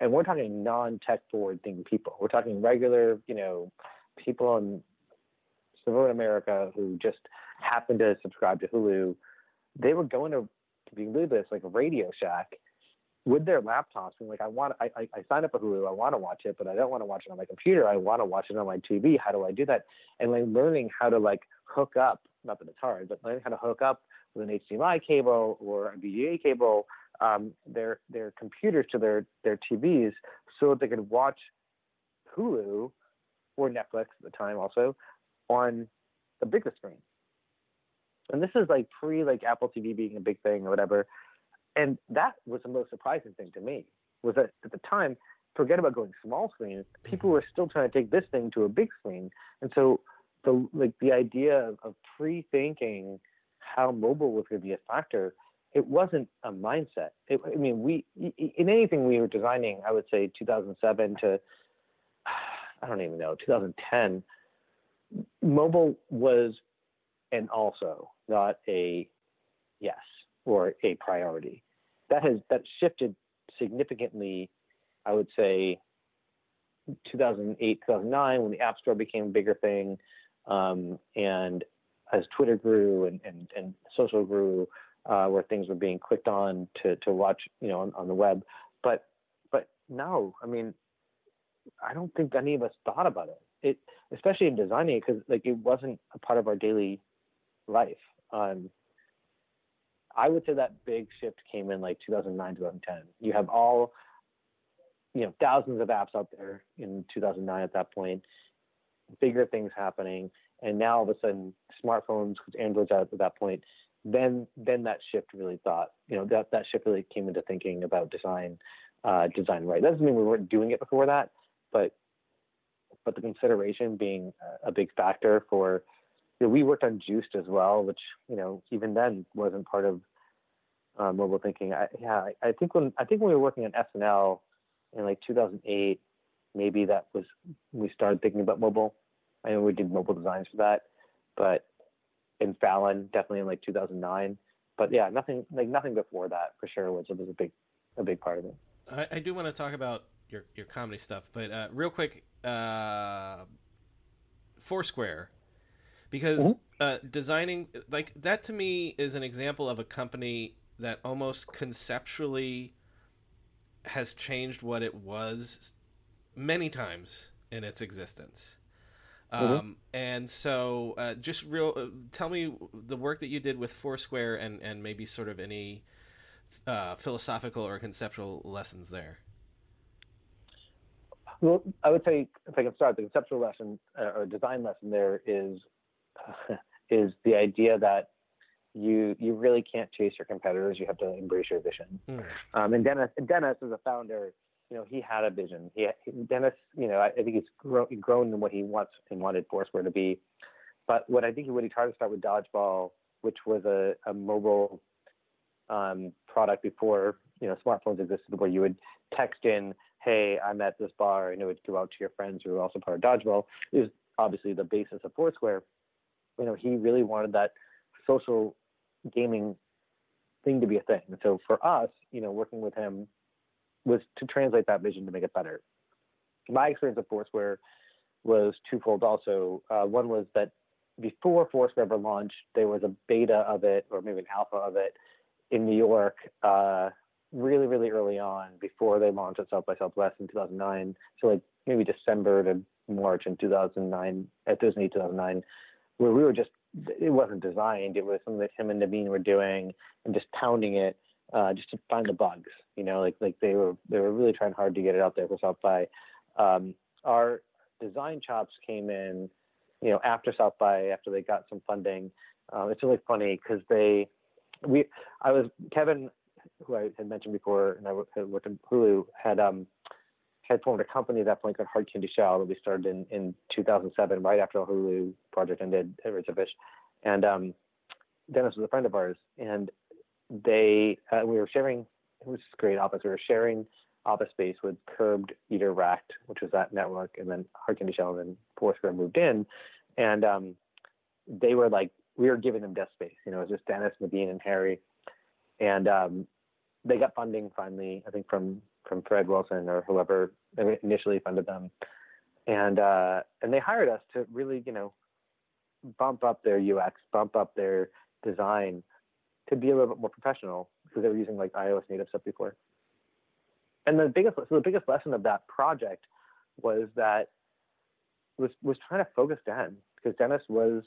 and we're talking non-tech forward thinking people. We're talking regular, you know, people in suburban America who just happen to subscribe to Hulu. They were going to, to believe this, like a Radio Shack with their laptops and like I want I, I, I signed up for Hulu, I want to watch it, but I don't want to watch it on my computer. I want to watch it on my TV. How do I do that? And like learning how to like hook up, not that it's hard, but learning how to hook up with an HDMI cable or a VGA cable um, their their computers to their their TVs so that they could watch Hulu or Netflix at the time also on a bigger screen. And this is like pre like Apple TV being a big thing or whatever. And that was the most surprising thing to me was that at the time, forget about going small screen, people mm-hmm. were still trying to take this thing to a big screen. And so the like the idea of, of pre-thinking how mobile was going to be a factor it wasn't a mindset. It, I mean, we in anything we were designing, I would say 2007 to I don't even know 2010. Mobile was and also not a yes or a priority. That has that shifted significantly. I would say 2008, 2009, when the App Store became a bigger thing, um, and as Twitter grew and, and, and social grew, uh, where things were being clicked on to to watch, you know, on, on the web. But but no, I mean, I don't think any of us thought about it. It especially in designing it because like it wasn't a part of our daily life. Um, I would say that big shift came in like 2009, 2010. You have all, you know, thousands of apps out there in 2009 at that point, bigger things happening. And now all of a sudden, smartphones, because Android's out at that point, then then that shift really thought you know that that shift really came into thinking about design uh, design right. That doesn't mean we weren't doing it before that, but but the consideration being a big factor for. You know, we worked on Juiced as well, which you know even then wasn't part of uh, mobile thinking. I, yeah, I, I think when I think when we were working on SNL in like 2008, maybe that was we started thinking about mobile. I know we did mobile designs for that, but in Fallon, definitely in like 2009. But yeah, nothing like nothing before that for sure was was a big a big part of it. I, I do want to talk about your your comedy stuff, but uh, real quick, uh, Foursquare, because mm-hmm. uh, designing like that to me is an example of a company that almost conceptually has changed what it was many times in its existence. Mm-hmm. Um, and so, uh, just real, uh, tell me the work that you did with Foursquare, and and maybe sort of any uh, philosophical or conceptual lessons there. Well, I would say if I can start, the conceptual lesson uh, or design lesson there is is the idea that you you really can't chase your competitors. You have to embrace your vision. Mm. Um, and Dennis Dennis as a founder you know, he had a vision. He, Dennis, you know, I, I think he's grown, grown in what he wants and wanted Foursquare to be. But what I think he he tried to start with Dodgeball, which was a, a mobile um, product before you know smartphones existed, where you would text in, "Hey, I'm at this bar," and it would go out to your friends who are also part of Dodgeball. Is obviously the basis of Foursquare. You know, he really wanted that social gaming thing to be a thing. And so for us, you know, working with him was to translate that vision to make it better. My experience of Foursquare was twofold also. Uh, one was that before Foursquare ever launched, there was a beta of it, or maybe an alpha of it, in New York, uh, really, really early on, before they launched at South by Southwest in 2009. So like maybe December to March in 2009, at Disney 2009, where we were just, it wasn't designed. It was something that him and Naveen were doing and just pounding it uh, just to find the bugs. You know, like like they were they were really trying hard to get it out there for South by. Um, our design chops came in, you know, after South by after they got some funding. Um, it's really funny because they we I was Kevin who I had mentioned before and I worked in Hulu had um had formed a company at that point called Hard Candy Shell that we started in, in 2007, right after the Hulu project ended at Razorfish. And um, Dennis was a friend of ours, and they uh, we were sharing it was great office. We were sharing office space with Curbed Eater Racked, which was that network, and then Hard Candy Shell and Foursquare moved in, and um, they were like we were giving them desk space. You know, it was just Dennis, Naveen, and Harry, and um, they got funding finally. I think from from Fred Wilson or whoever initially funded them, and uh, and they hired us to really you know bump up their UX, bump up their design to be a little bit more professional because they were using like iOS native stuff before. And the biggest so the biggest lesson of that project was that was was trying to focus Dan because Dennis was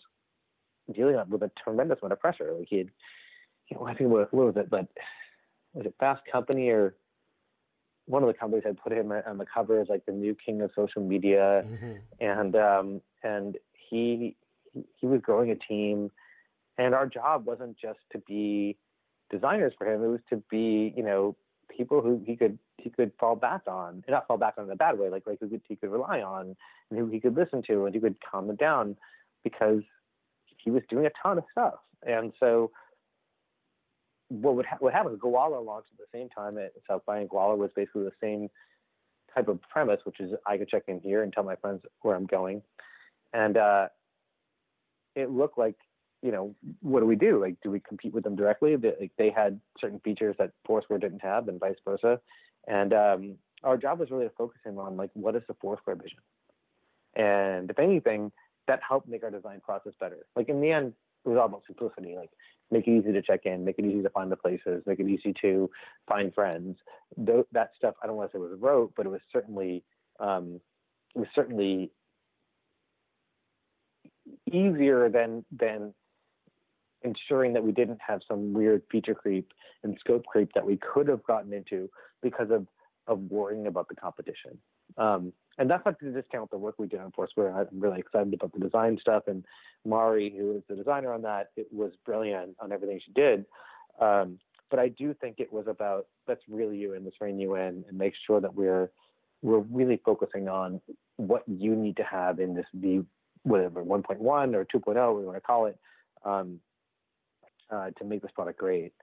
dealing with a tremendous amount of pressure. Like he had, you know, I think what, what was it, but was it Fast Company or one of the companies had put him on the cover as like the new king of social media, mm-hmm. and um, and he he was growing a team and our job wasn't just to be designers for him; it was to be, you know, people who he could he could fall back on, and not fall back on in a bad way, like like who could, he could rely on, and who he could listen to, and he could calm him down, because he was doing a ton of stuff. And so, what would ha- what happened? Gowalla launched at the same time at South by, and Gowalla was basically the same type of premise, which is I could check in here and tell my friends where I'm going, and uh, it looked like you know, what do we do? Like, do we compete with them directly? They, like, they had certain features that Foursquare didn't have, and vice versa. And um, our job was really to focus in on like, what is the Foursquare vision? And if anything, that helped make our design process better. Like in the end, it was all about simplicity. Like, make it easy to check in, make it easy to find the places, make it easy to find friends. Th- that stuff, I don't want to say was rote, but it was certainly, um, it was certainly easier than than ensuring that we didn't have some weird feature creep and scope creep that we could have gotten into because of of worrying about the competition. Um, and that's not to discount the work we did on Foursquare. I'm really excited about the design stuff. And Mari, who is the designer on that, it was brilliant on everything she did. Um, but I do think it was about let's really you in, let's rein you in, and make sure that we're we're really focusing on what you need to have in this V, whatever 1.1 or 2.0, we want to call it, um, uh, to make this product great.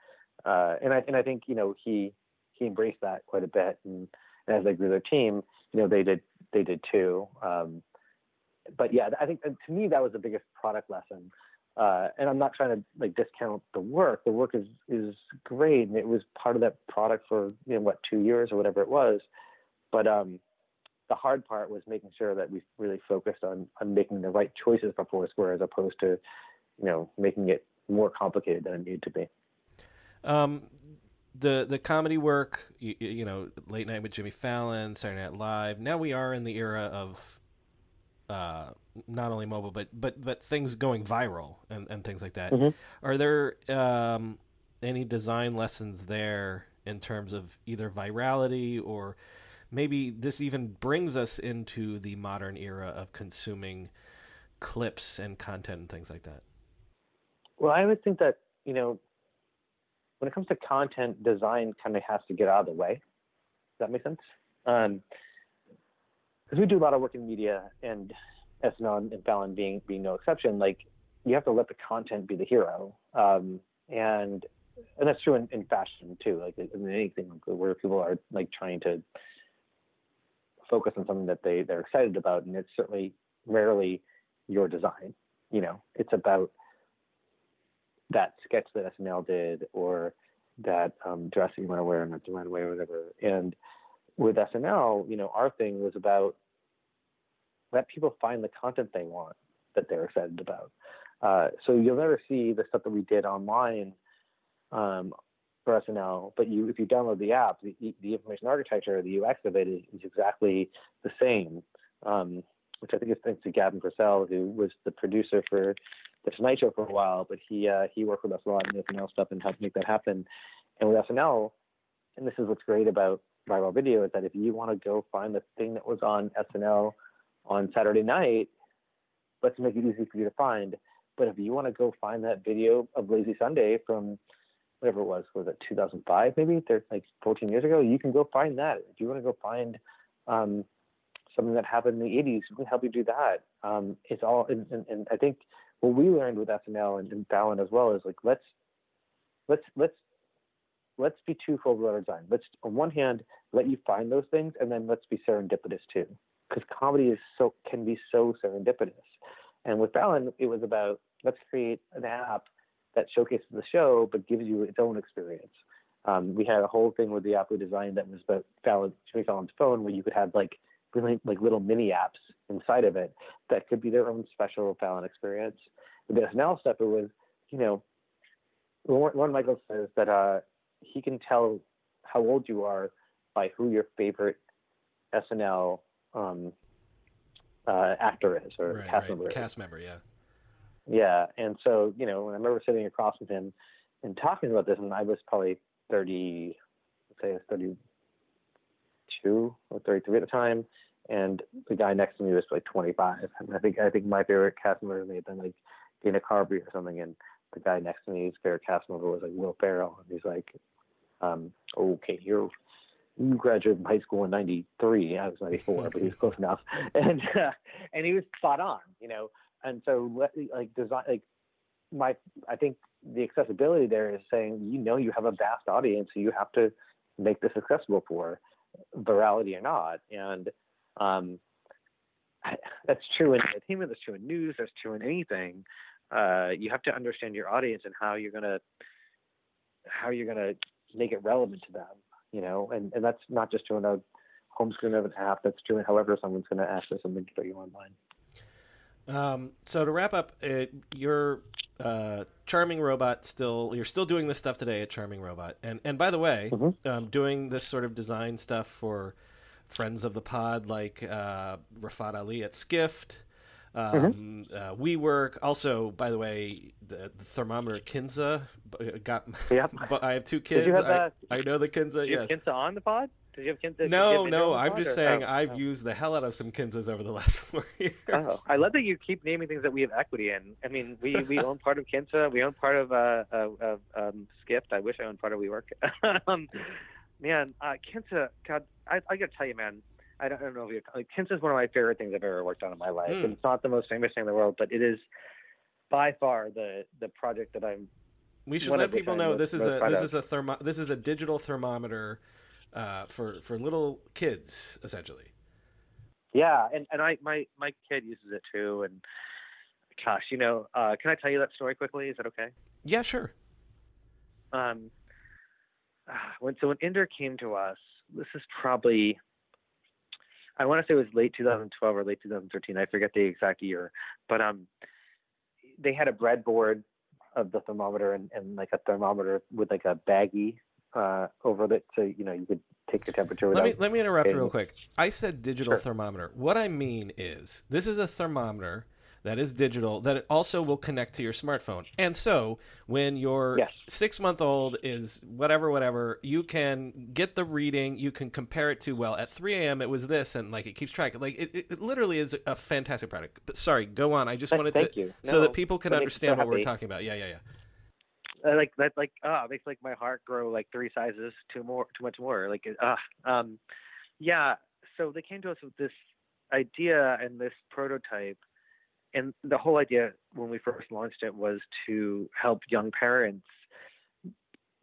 Uh, and I and I think you know he he embraced that quite a bit, and, and as they grew their team, you know they did they did too. Um, but yeah, I think to me that was the biggest product lesson. Uh, and I'm not trying to like discount the work. The work is is great, and it was part of that product for you know what two years or whatever it was. But um, the hard part was making sure that we really focused on on making the right choices for Foursquare as opposed to you know making it more complicated than it needed to be. Um, the the comedy work, you, you, know, late night with Jimmy Fallon, Saturday Night Live. Now we are in the era of uh, not only mobile, but but but things going viral and, and things like that. Mm-hmm. Are there um, any design lessons there in terms of either virality or maybe this even brings us into the modern era of consuming clips and content and things like that? Well, I would think that you know when it comes to content, design kind of has to get out of the way. Does that make sense? Um, because we do a lot of work in media and SNL and Fallon being being no exception. Like you have to let the content be the hero, um, and and that's true in, in fashion too. Like in anything where people are like trying to focus on something that they they're excited about, and it's certainly rarely your design. You know, it's about that sketch that SNL did or that um, dress you want to wear not the runway or whatever. And with SNL, you know, our thing was about let people find the content they want that they're excited about. Uh, so you'll never see the stuff that we did online um, for SNL, but you if you download the app, the, the information architecture, the UX of it is, is exactly the same. Um, which I think is thanks to Gavin Purcell, who was the producer for the Tonight Show for a while, but he uh, he worked with us a lot in the SNL stuff and helped make that happen. And with SNL, and this is what's great about viral video is that if you want to go find the thing that was on SNL on Saturday night, let's make it easy for you to find. But if you want to go find that video of Lazy Sunday from whatever it was, was it 2005 maybe? They're like 14 years ago. You can go find that. If you want to go find um, something that happened in the 80s, we can help you do that. Um, it's all, and, and, and, I think what we learned with SNL and, and Fallon as well is like let's let's let's let's be twofold with our design. Let's on one hand let you find those things, and then let's be serendipitous too, because comedy is so can be so serendipitous. And with Fallon, it was about let's create an app that showcases the show but gives you its own experience. Um, we had a whole thing with the app we designed that was about Fallon, Jimmy Fallon's phone, where you could have like really like little mini apps inside of it that could be their own special Fallon experience. With the SNL stuff, it was, you know, Lorne Michaels says that uh, he can tell how old you are by who your favorite SNL um, uh, actor is or right, cast right. member. Cast member, yeah. Yeah, and so you know, when I remember sitting across with him and talking about this, and I was probably thirty, let's say I was thirty-two or thirty-three at the time, and the guy next to me was like twenty-five. And I think I think my favorite cast member may have been like Dana Carvey or something, and the guy next to me's favorite cast member was like Will Ferrell, and he's like, um, "Okay, you're." You graduated from high school in '93. I was '94, but he was close enough, and uh, and he was spot on, you know and so like design like my I think the accessibility there is saying you know you have a vast audience, so you have to make this accessible for virality or not, and um, that's true in entertainment, that's true in news, that's true in anything. Uh, you have to understand your audience and how you're gonna how you're gonna make it relevant to them, you know, and and that's not just in a home screen of an app. That's true in however someone's to access something to you online. Um, so to wrap up, it, your uh, Charming Robot still you're still doing this stuff today at Charming Robot, and and by the way, mm-hmm. um, doing this sort of design stuff for friends of the pod like uh, Rafat Ali at Skift. Um, mm-hmm. uh, WeWork. Also, by the way, the, the thermometer Kinsa got. Yep. but I have two kids. Have, I, I, know the Kinsa. yes. Kinsa on the pod? Did you have Kinsa? No, have no. I'm just saying oh, I've oh. used the hell out of some Kinzas over the last four years. Oh, I love that you keep naming things that we have equity in. I mean, we, we own part of Kinsa. We own part of uh, uh, um, Skift. I wish I owned part of WeWork. um, man, uh, Kinsa, God, I, I got to tell you, man, I don't, I don't know if you like Kinsa is one of my favorite things I've ever worked on in my life. Mm. And it's not the most famous thing in the world, but it is by far the the project that I'm. We should let people know this is a this is a thermo this is a digital thermometer uh, for for little kids essentially. Yeah, and and I my my kid uses it too, and gosh, you know, uh, can I tell you that story quickly? Is that okay? Yeah, sure. um, ah, when so when Inder came to us, this is probably I want to say it was late 2012 or late 2013. I forget the exact year, but um, they had a breadboard of the thermometer and, and like a thermometer with like a baggie uh, over that, so you know you could take your temperature. Let Without, me let me interrupt Okay. real quick. I said digital Sure. thermometer. What I mean is this is a thermometer that is digital that it also will connect to your smartphone. And so when your Yes. six month old is whatever, whatever, you can get the reading. You can compare it to well at 3 a.m. it was this, and like it keeps track. Like it, it, it literally is a fantastic product. But sorry, go on. I just wanted thank to you. so that people can me so understand what we're talking about. Yeah, yeah, yeah. Uh, like that like ah makes like my heart grow like three sizes too more too much more like ah um yeah so they came to us with this idea and this prototype and the whole idea when we first launched it was to help young parents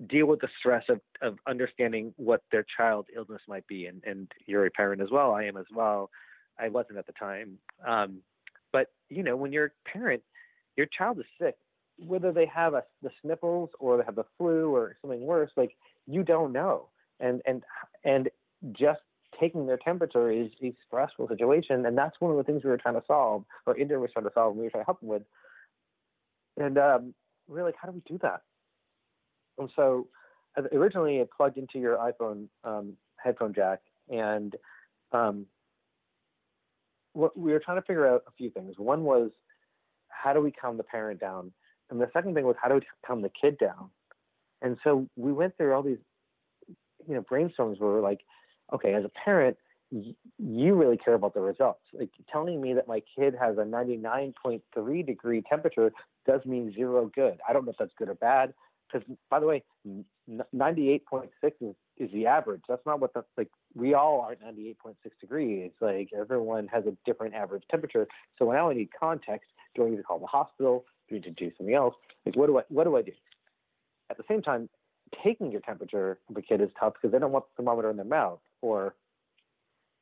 deal with the stress of, of understanding what their child's illness might be and, and you're a parent as well i am as well i wasn't at the time um, but you know when you're a parent your child is sick whether they have a, the sniffles or they have the flu or something worse, like you don't know. And and and just taking their temperature is a stressful situation, and that's one of the things we were trying to solve, or Inder was trying to solve, and we were trying to help them with. And um, we we're like, how do we do that? And so uh, originally it plugged into your iPhone um, headphone jack, and um, what we were trying to figure out a few things. One was how do we calm the parent down? And the second thing was how do we calm the kid down? And so we went through all these, you know, brainstorms where we're like, okay, as a parent, y- you really care about the results. Like telling me that my kid has a 99.3 degree temperature does mean zero good. I don't know if that's good or bad. Because by the way, 98.6 is, is the average. That's not what the like. We all are at 98.6 degrees. Like everyone has a different average temperature. So now I need context. Do I need to call the hospital? Need to do something else? Like what do I what do I do? At the same time, taking your temperature of a kid is tough because they don't want the thermometer in their mouth or,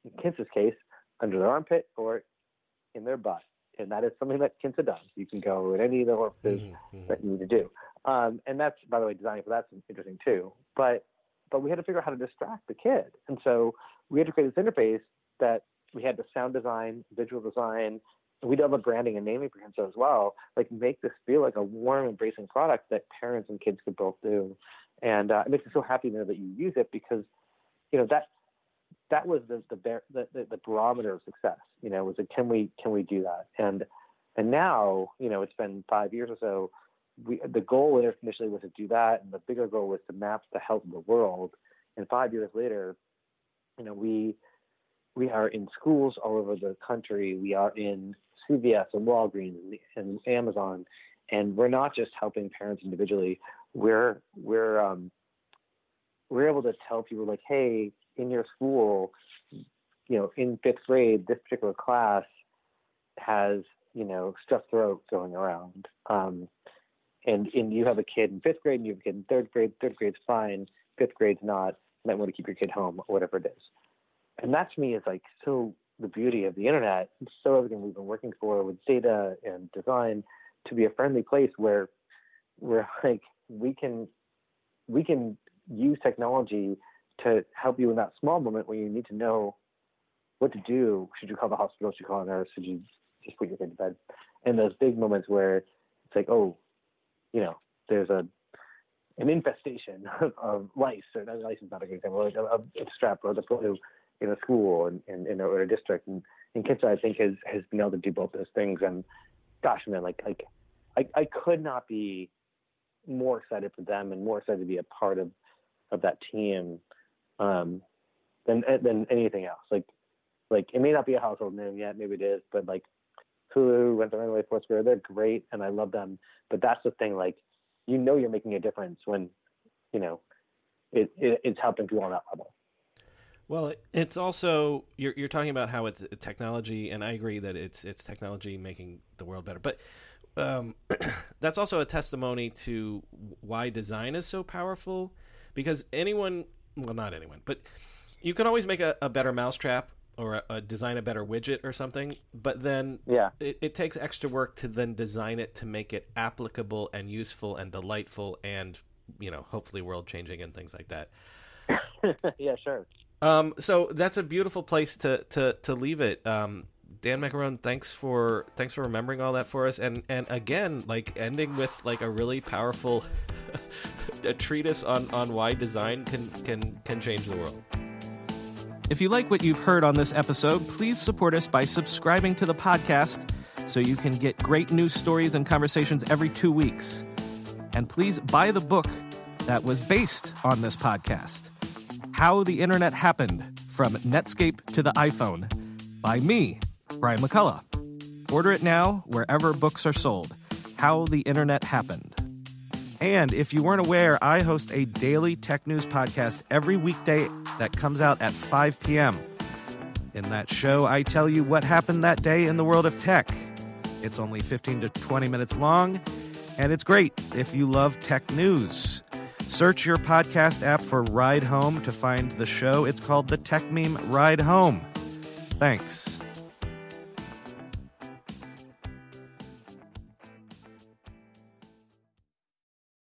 in Kinsa's case, under their armpit or in their butt. And that is something that Kinsa does. You can go in any of the orifices Mhm, mhm. that you need to do. Um, and that's, by the way, designing for that's interesting too. But but we had to figure out how to distract the kid, and so we had to create this interface that we had the sound design, visual design. We did all the branding and naming for Kinsa as well. Like make this feel like a warm, embracing product that parents and kids could both do. And uh, it makes me so happy to know that you use it because, you know, that that was the the, the the barometer of success. You know, was it can we can we do that? And and now, you know, it's been five years or so. We the goal initially was to do that, and the bigger goal was to map the health of the world. And five years later, you know, we we are in schools all over the country. We are in CVS and Walgreens and, and Amazon, and we're not just helping parents individually. We're we're um, we're able to tell people like, hey, in your school, you know, in fifth grade, this particular class has you know strep throat going around, um, and and you have a kid in fifth grade and you have a kid in third grade. Third grade's fine, fifth grade's not. You might want to keep your kid home, whatever it is. And that to me is like so the beauty of the internet. So everything we've been working for with data and design to be a friendly place where where like we can we can use technology to help you in that small moment where you need to know what to do. Should you call the hospital? Should you call a nurse? Should you just put your kid to bed? And those big moments where it's like, oh, you know, there's a an infestation of, of lice, or lice is not a good example, a, a strep or the flu in a school and in, in, a, in a district. And, and Kinsa, I think, has has been able to do both those things. And gosh, man, like like I, I could not be more excited for them and more excited to be a part of of that team um, than than anything else. Like like it may not be a household name yet, maybe it is, but like Hulu, Rent the Runway, Foursquare, they're great and I love them. But that's the thing, like you know you're making a difference when, you know, it, it it's helping people on that level. Well, it's also you're you're talking about how it's technology, and I agree that it's it's technology making the world better. But um, that's also a testimony to why design is so powerful, because anyone, well, not anyone, but you can always make a, a better mousetrap or a, a design a better widget or something. But then Yeah. it, it takes extra work to then design it to make it applicable and useful and delightful and you know hopefully world changing and things like that. yeah, sure. Um, so that's a beautiful place to to to leave it. Um, Dan Maccarone, thanks for thanks for remembering all that for us, and and again, like ending with like a really powerful a treatise on on why design can can can change the world. If you like what you've heard on this episode, please support us by subscribing to the podcast so you can get great news stories and conversations every two weeks. And please buy the book that was based on this podcast How the Internet Happened From Netscape to the iPhone by me, Brian McCullough. Order it now wherever books are sold. How the Internet Happened. And if you weren't aware, I host a daily tech news podcast every weekday that comes out at 5 p.m. In that show, I tell you what happened that day in the world of tech. It's only 15 to 20 minutes long, and it's great if you love tech news. Search your podcast app for Ride Home to find the show. It's called the Techmeme Ride Home. Thanks.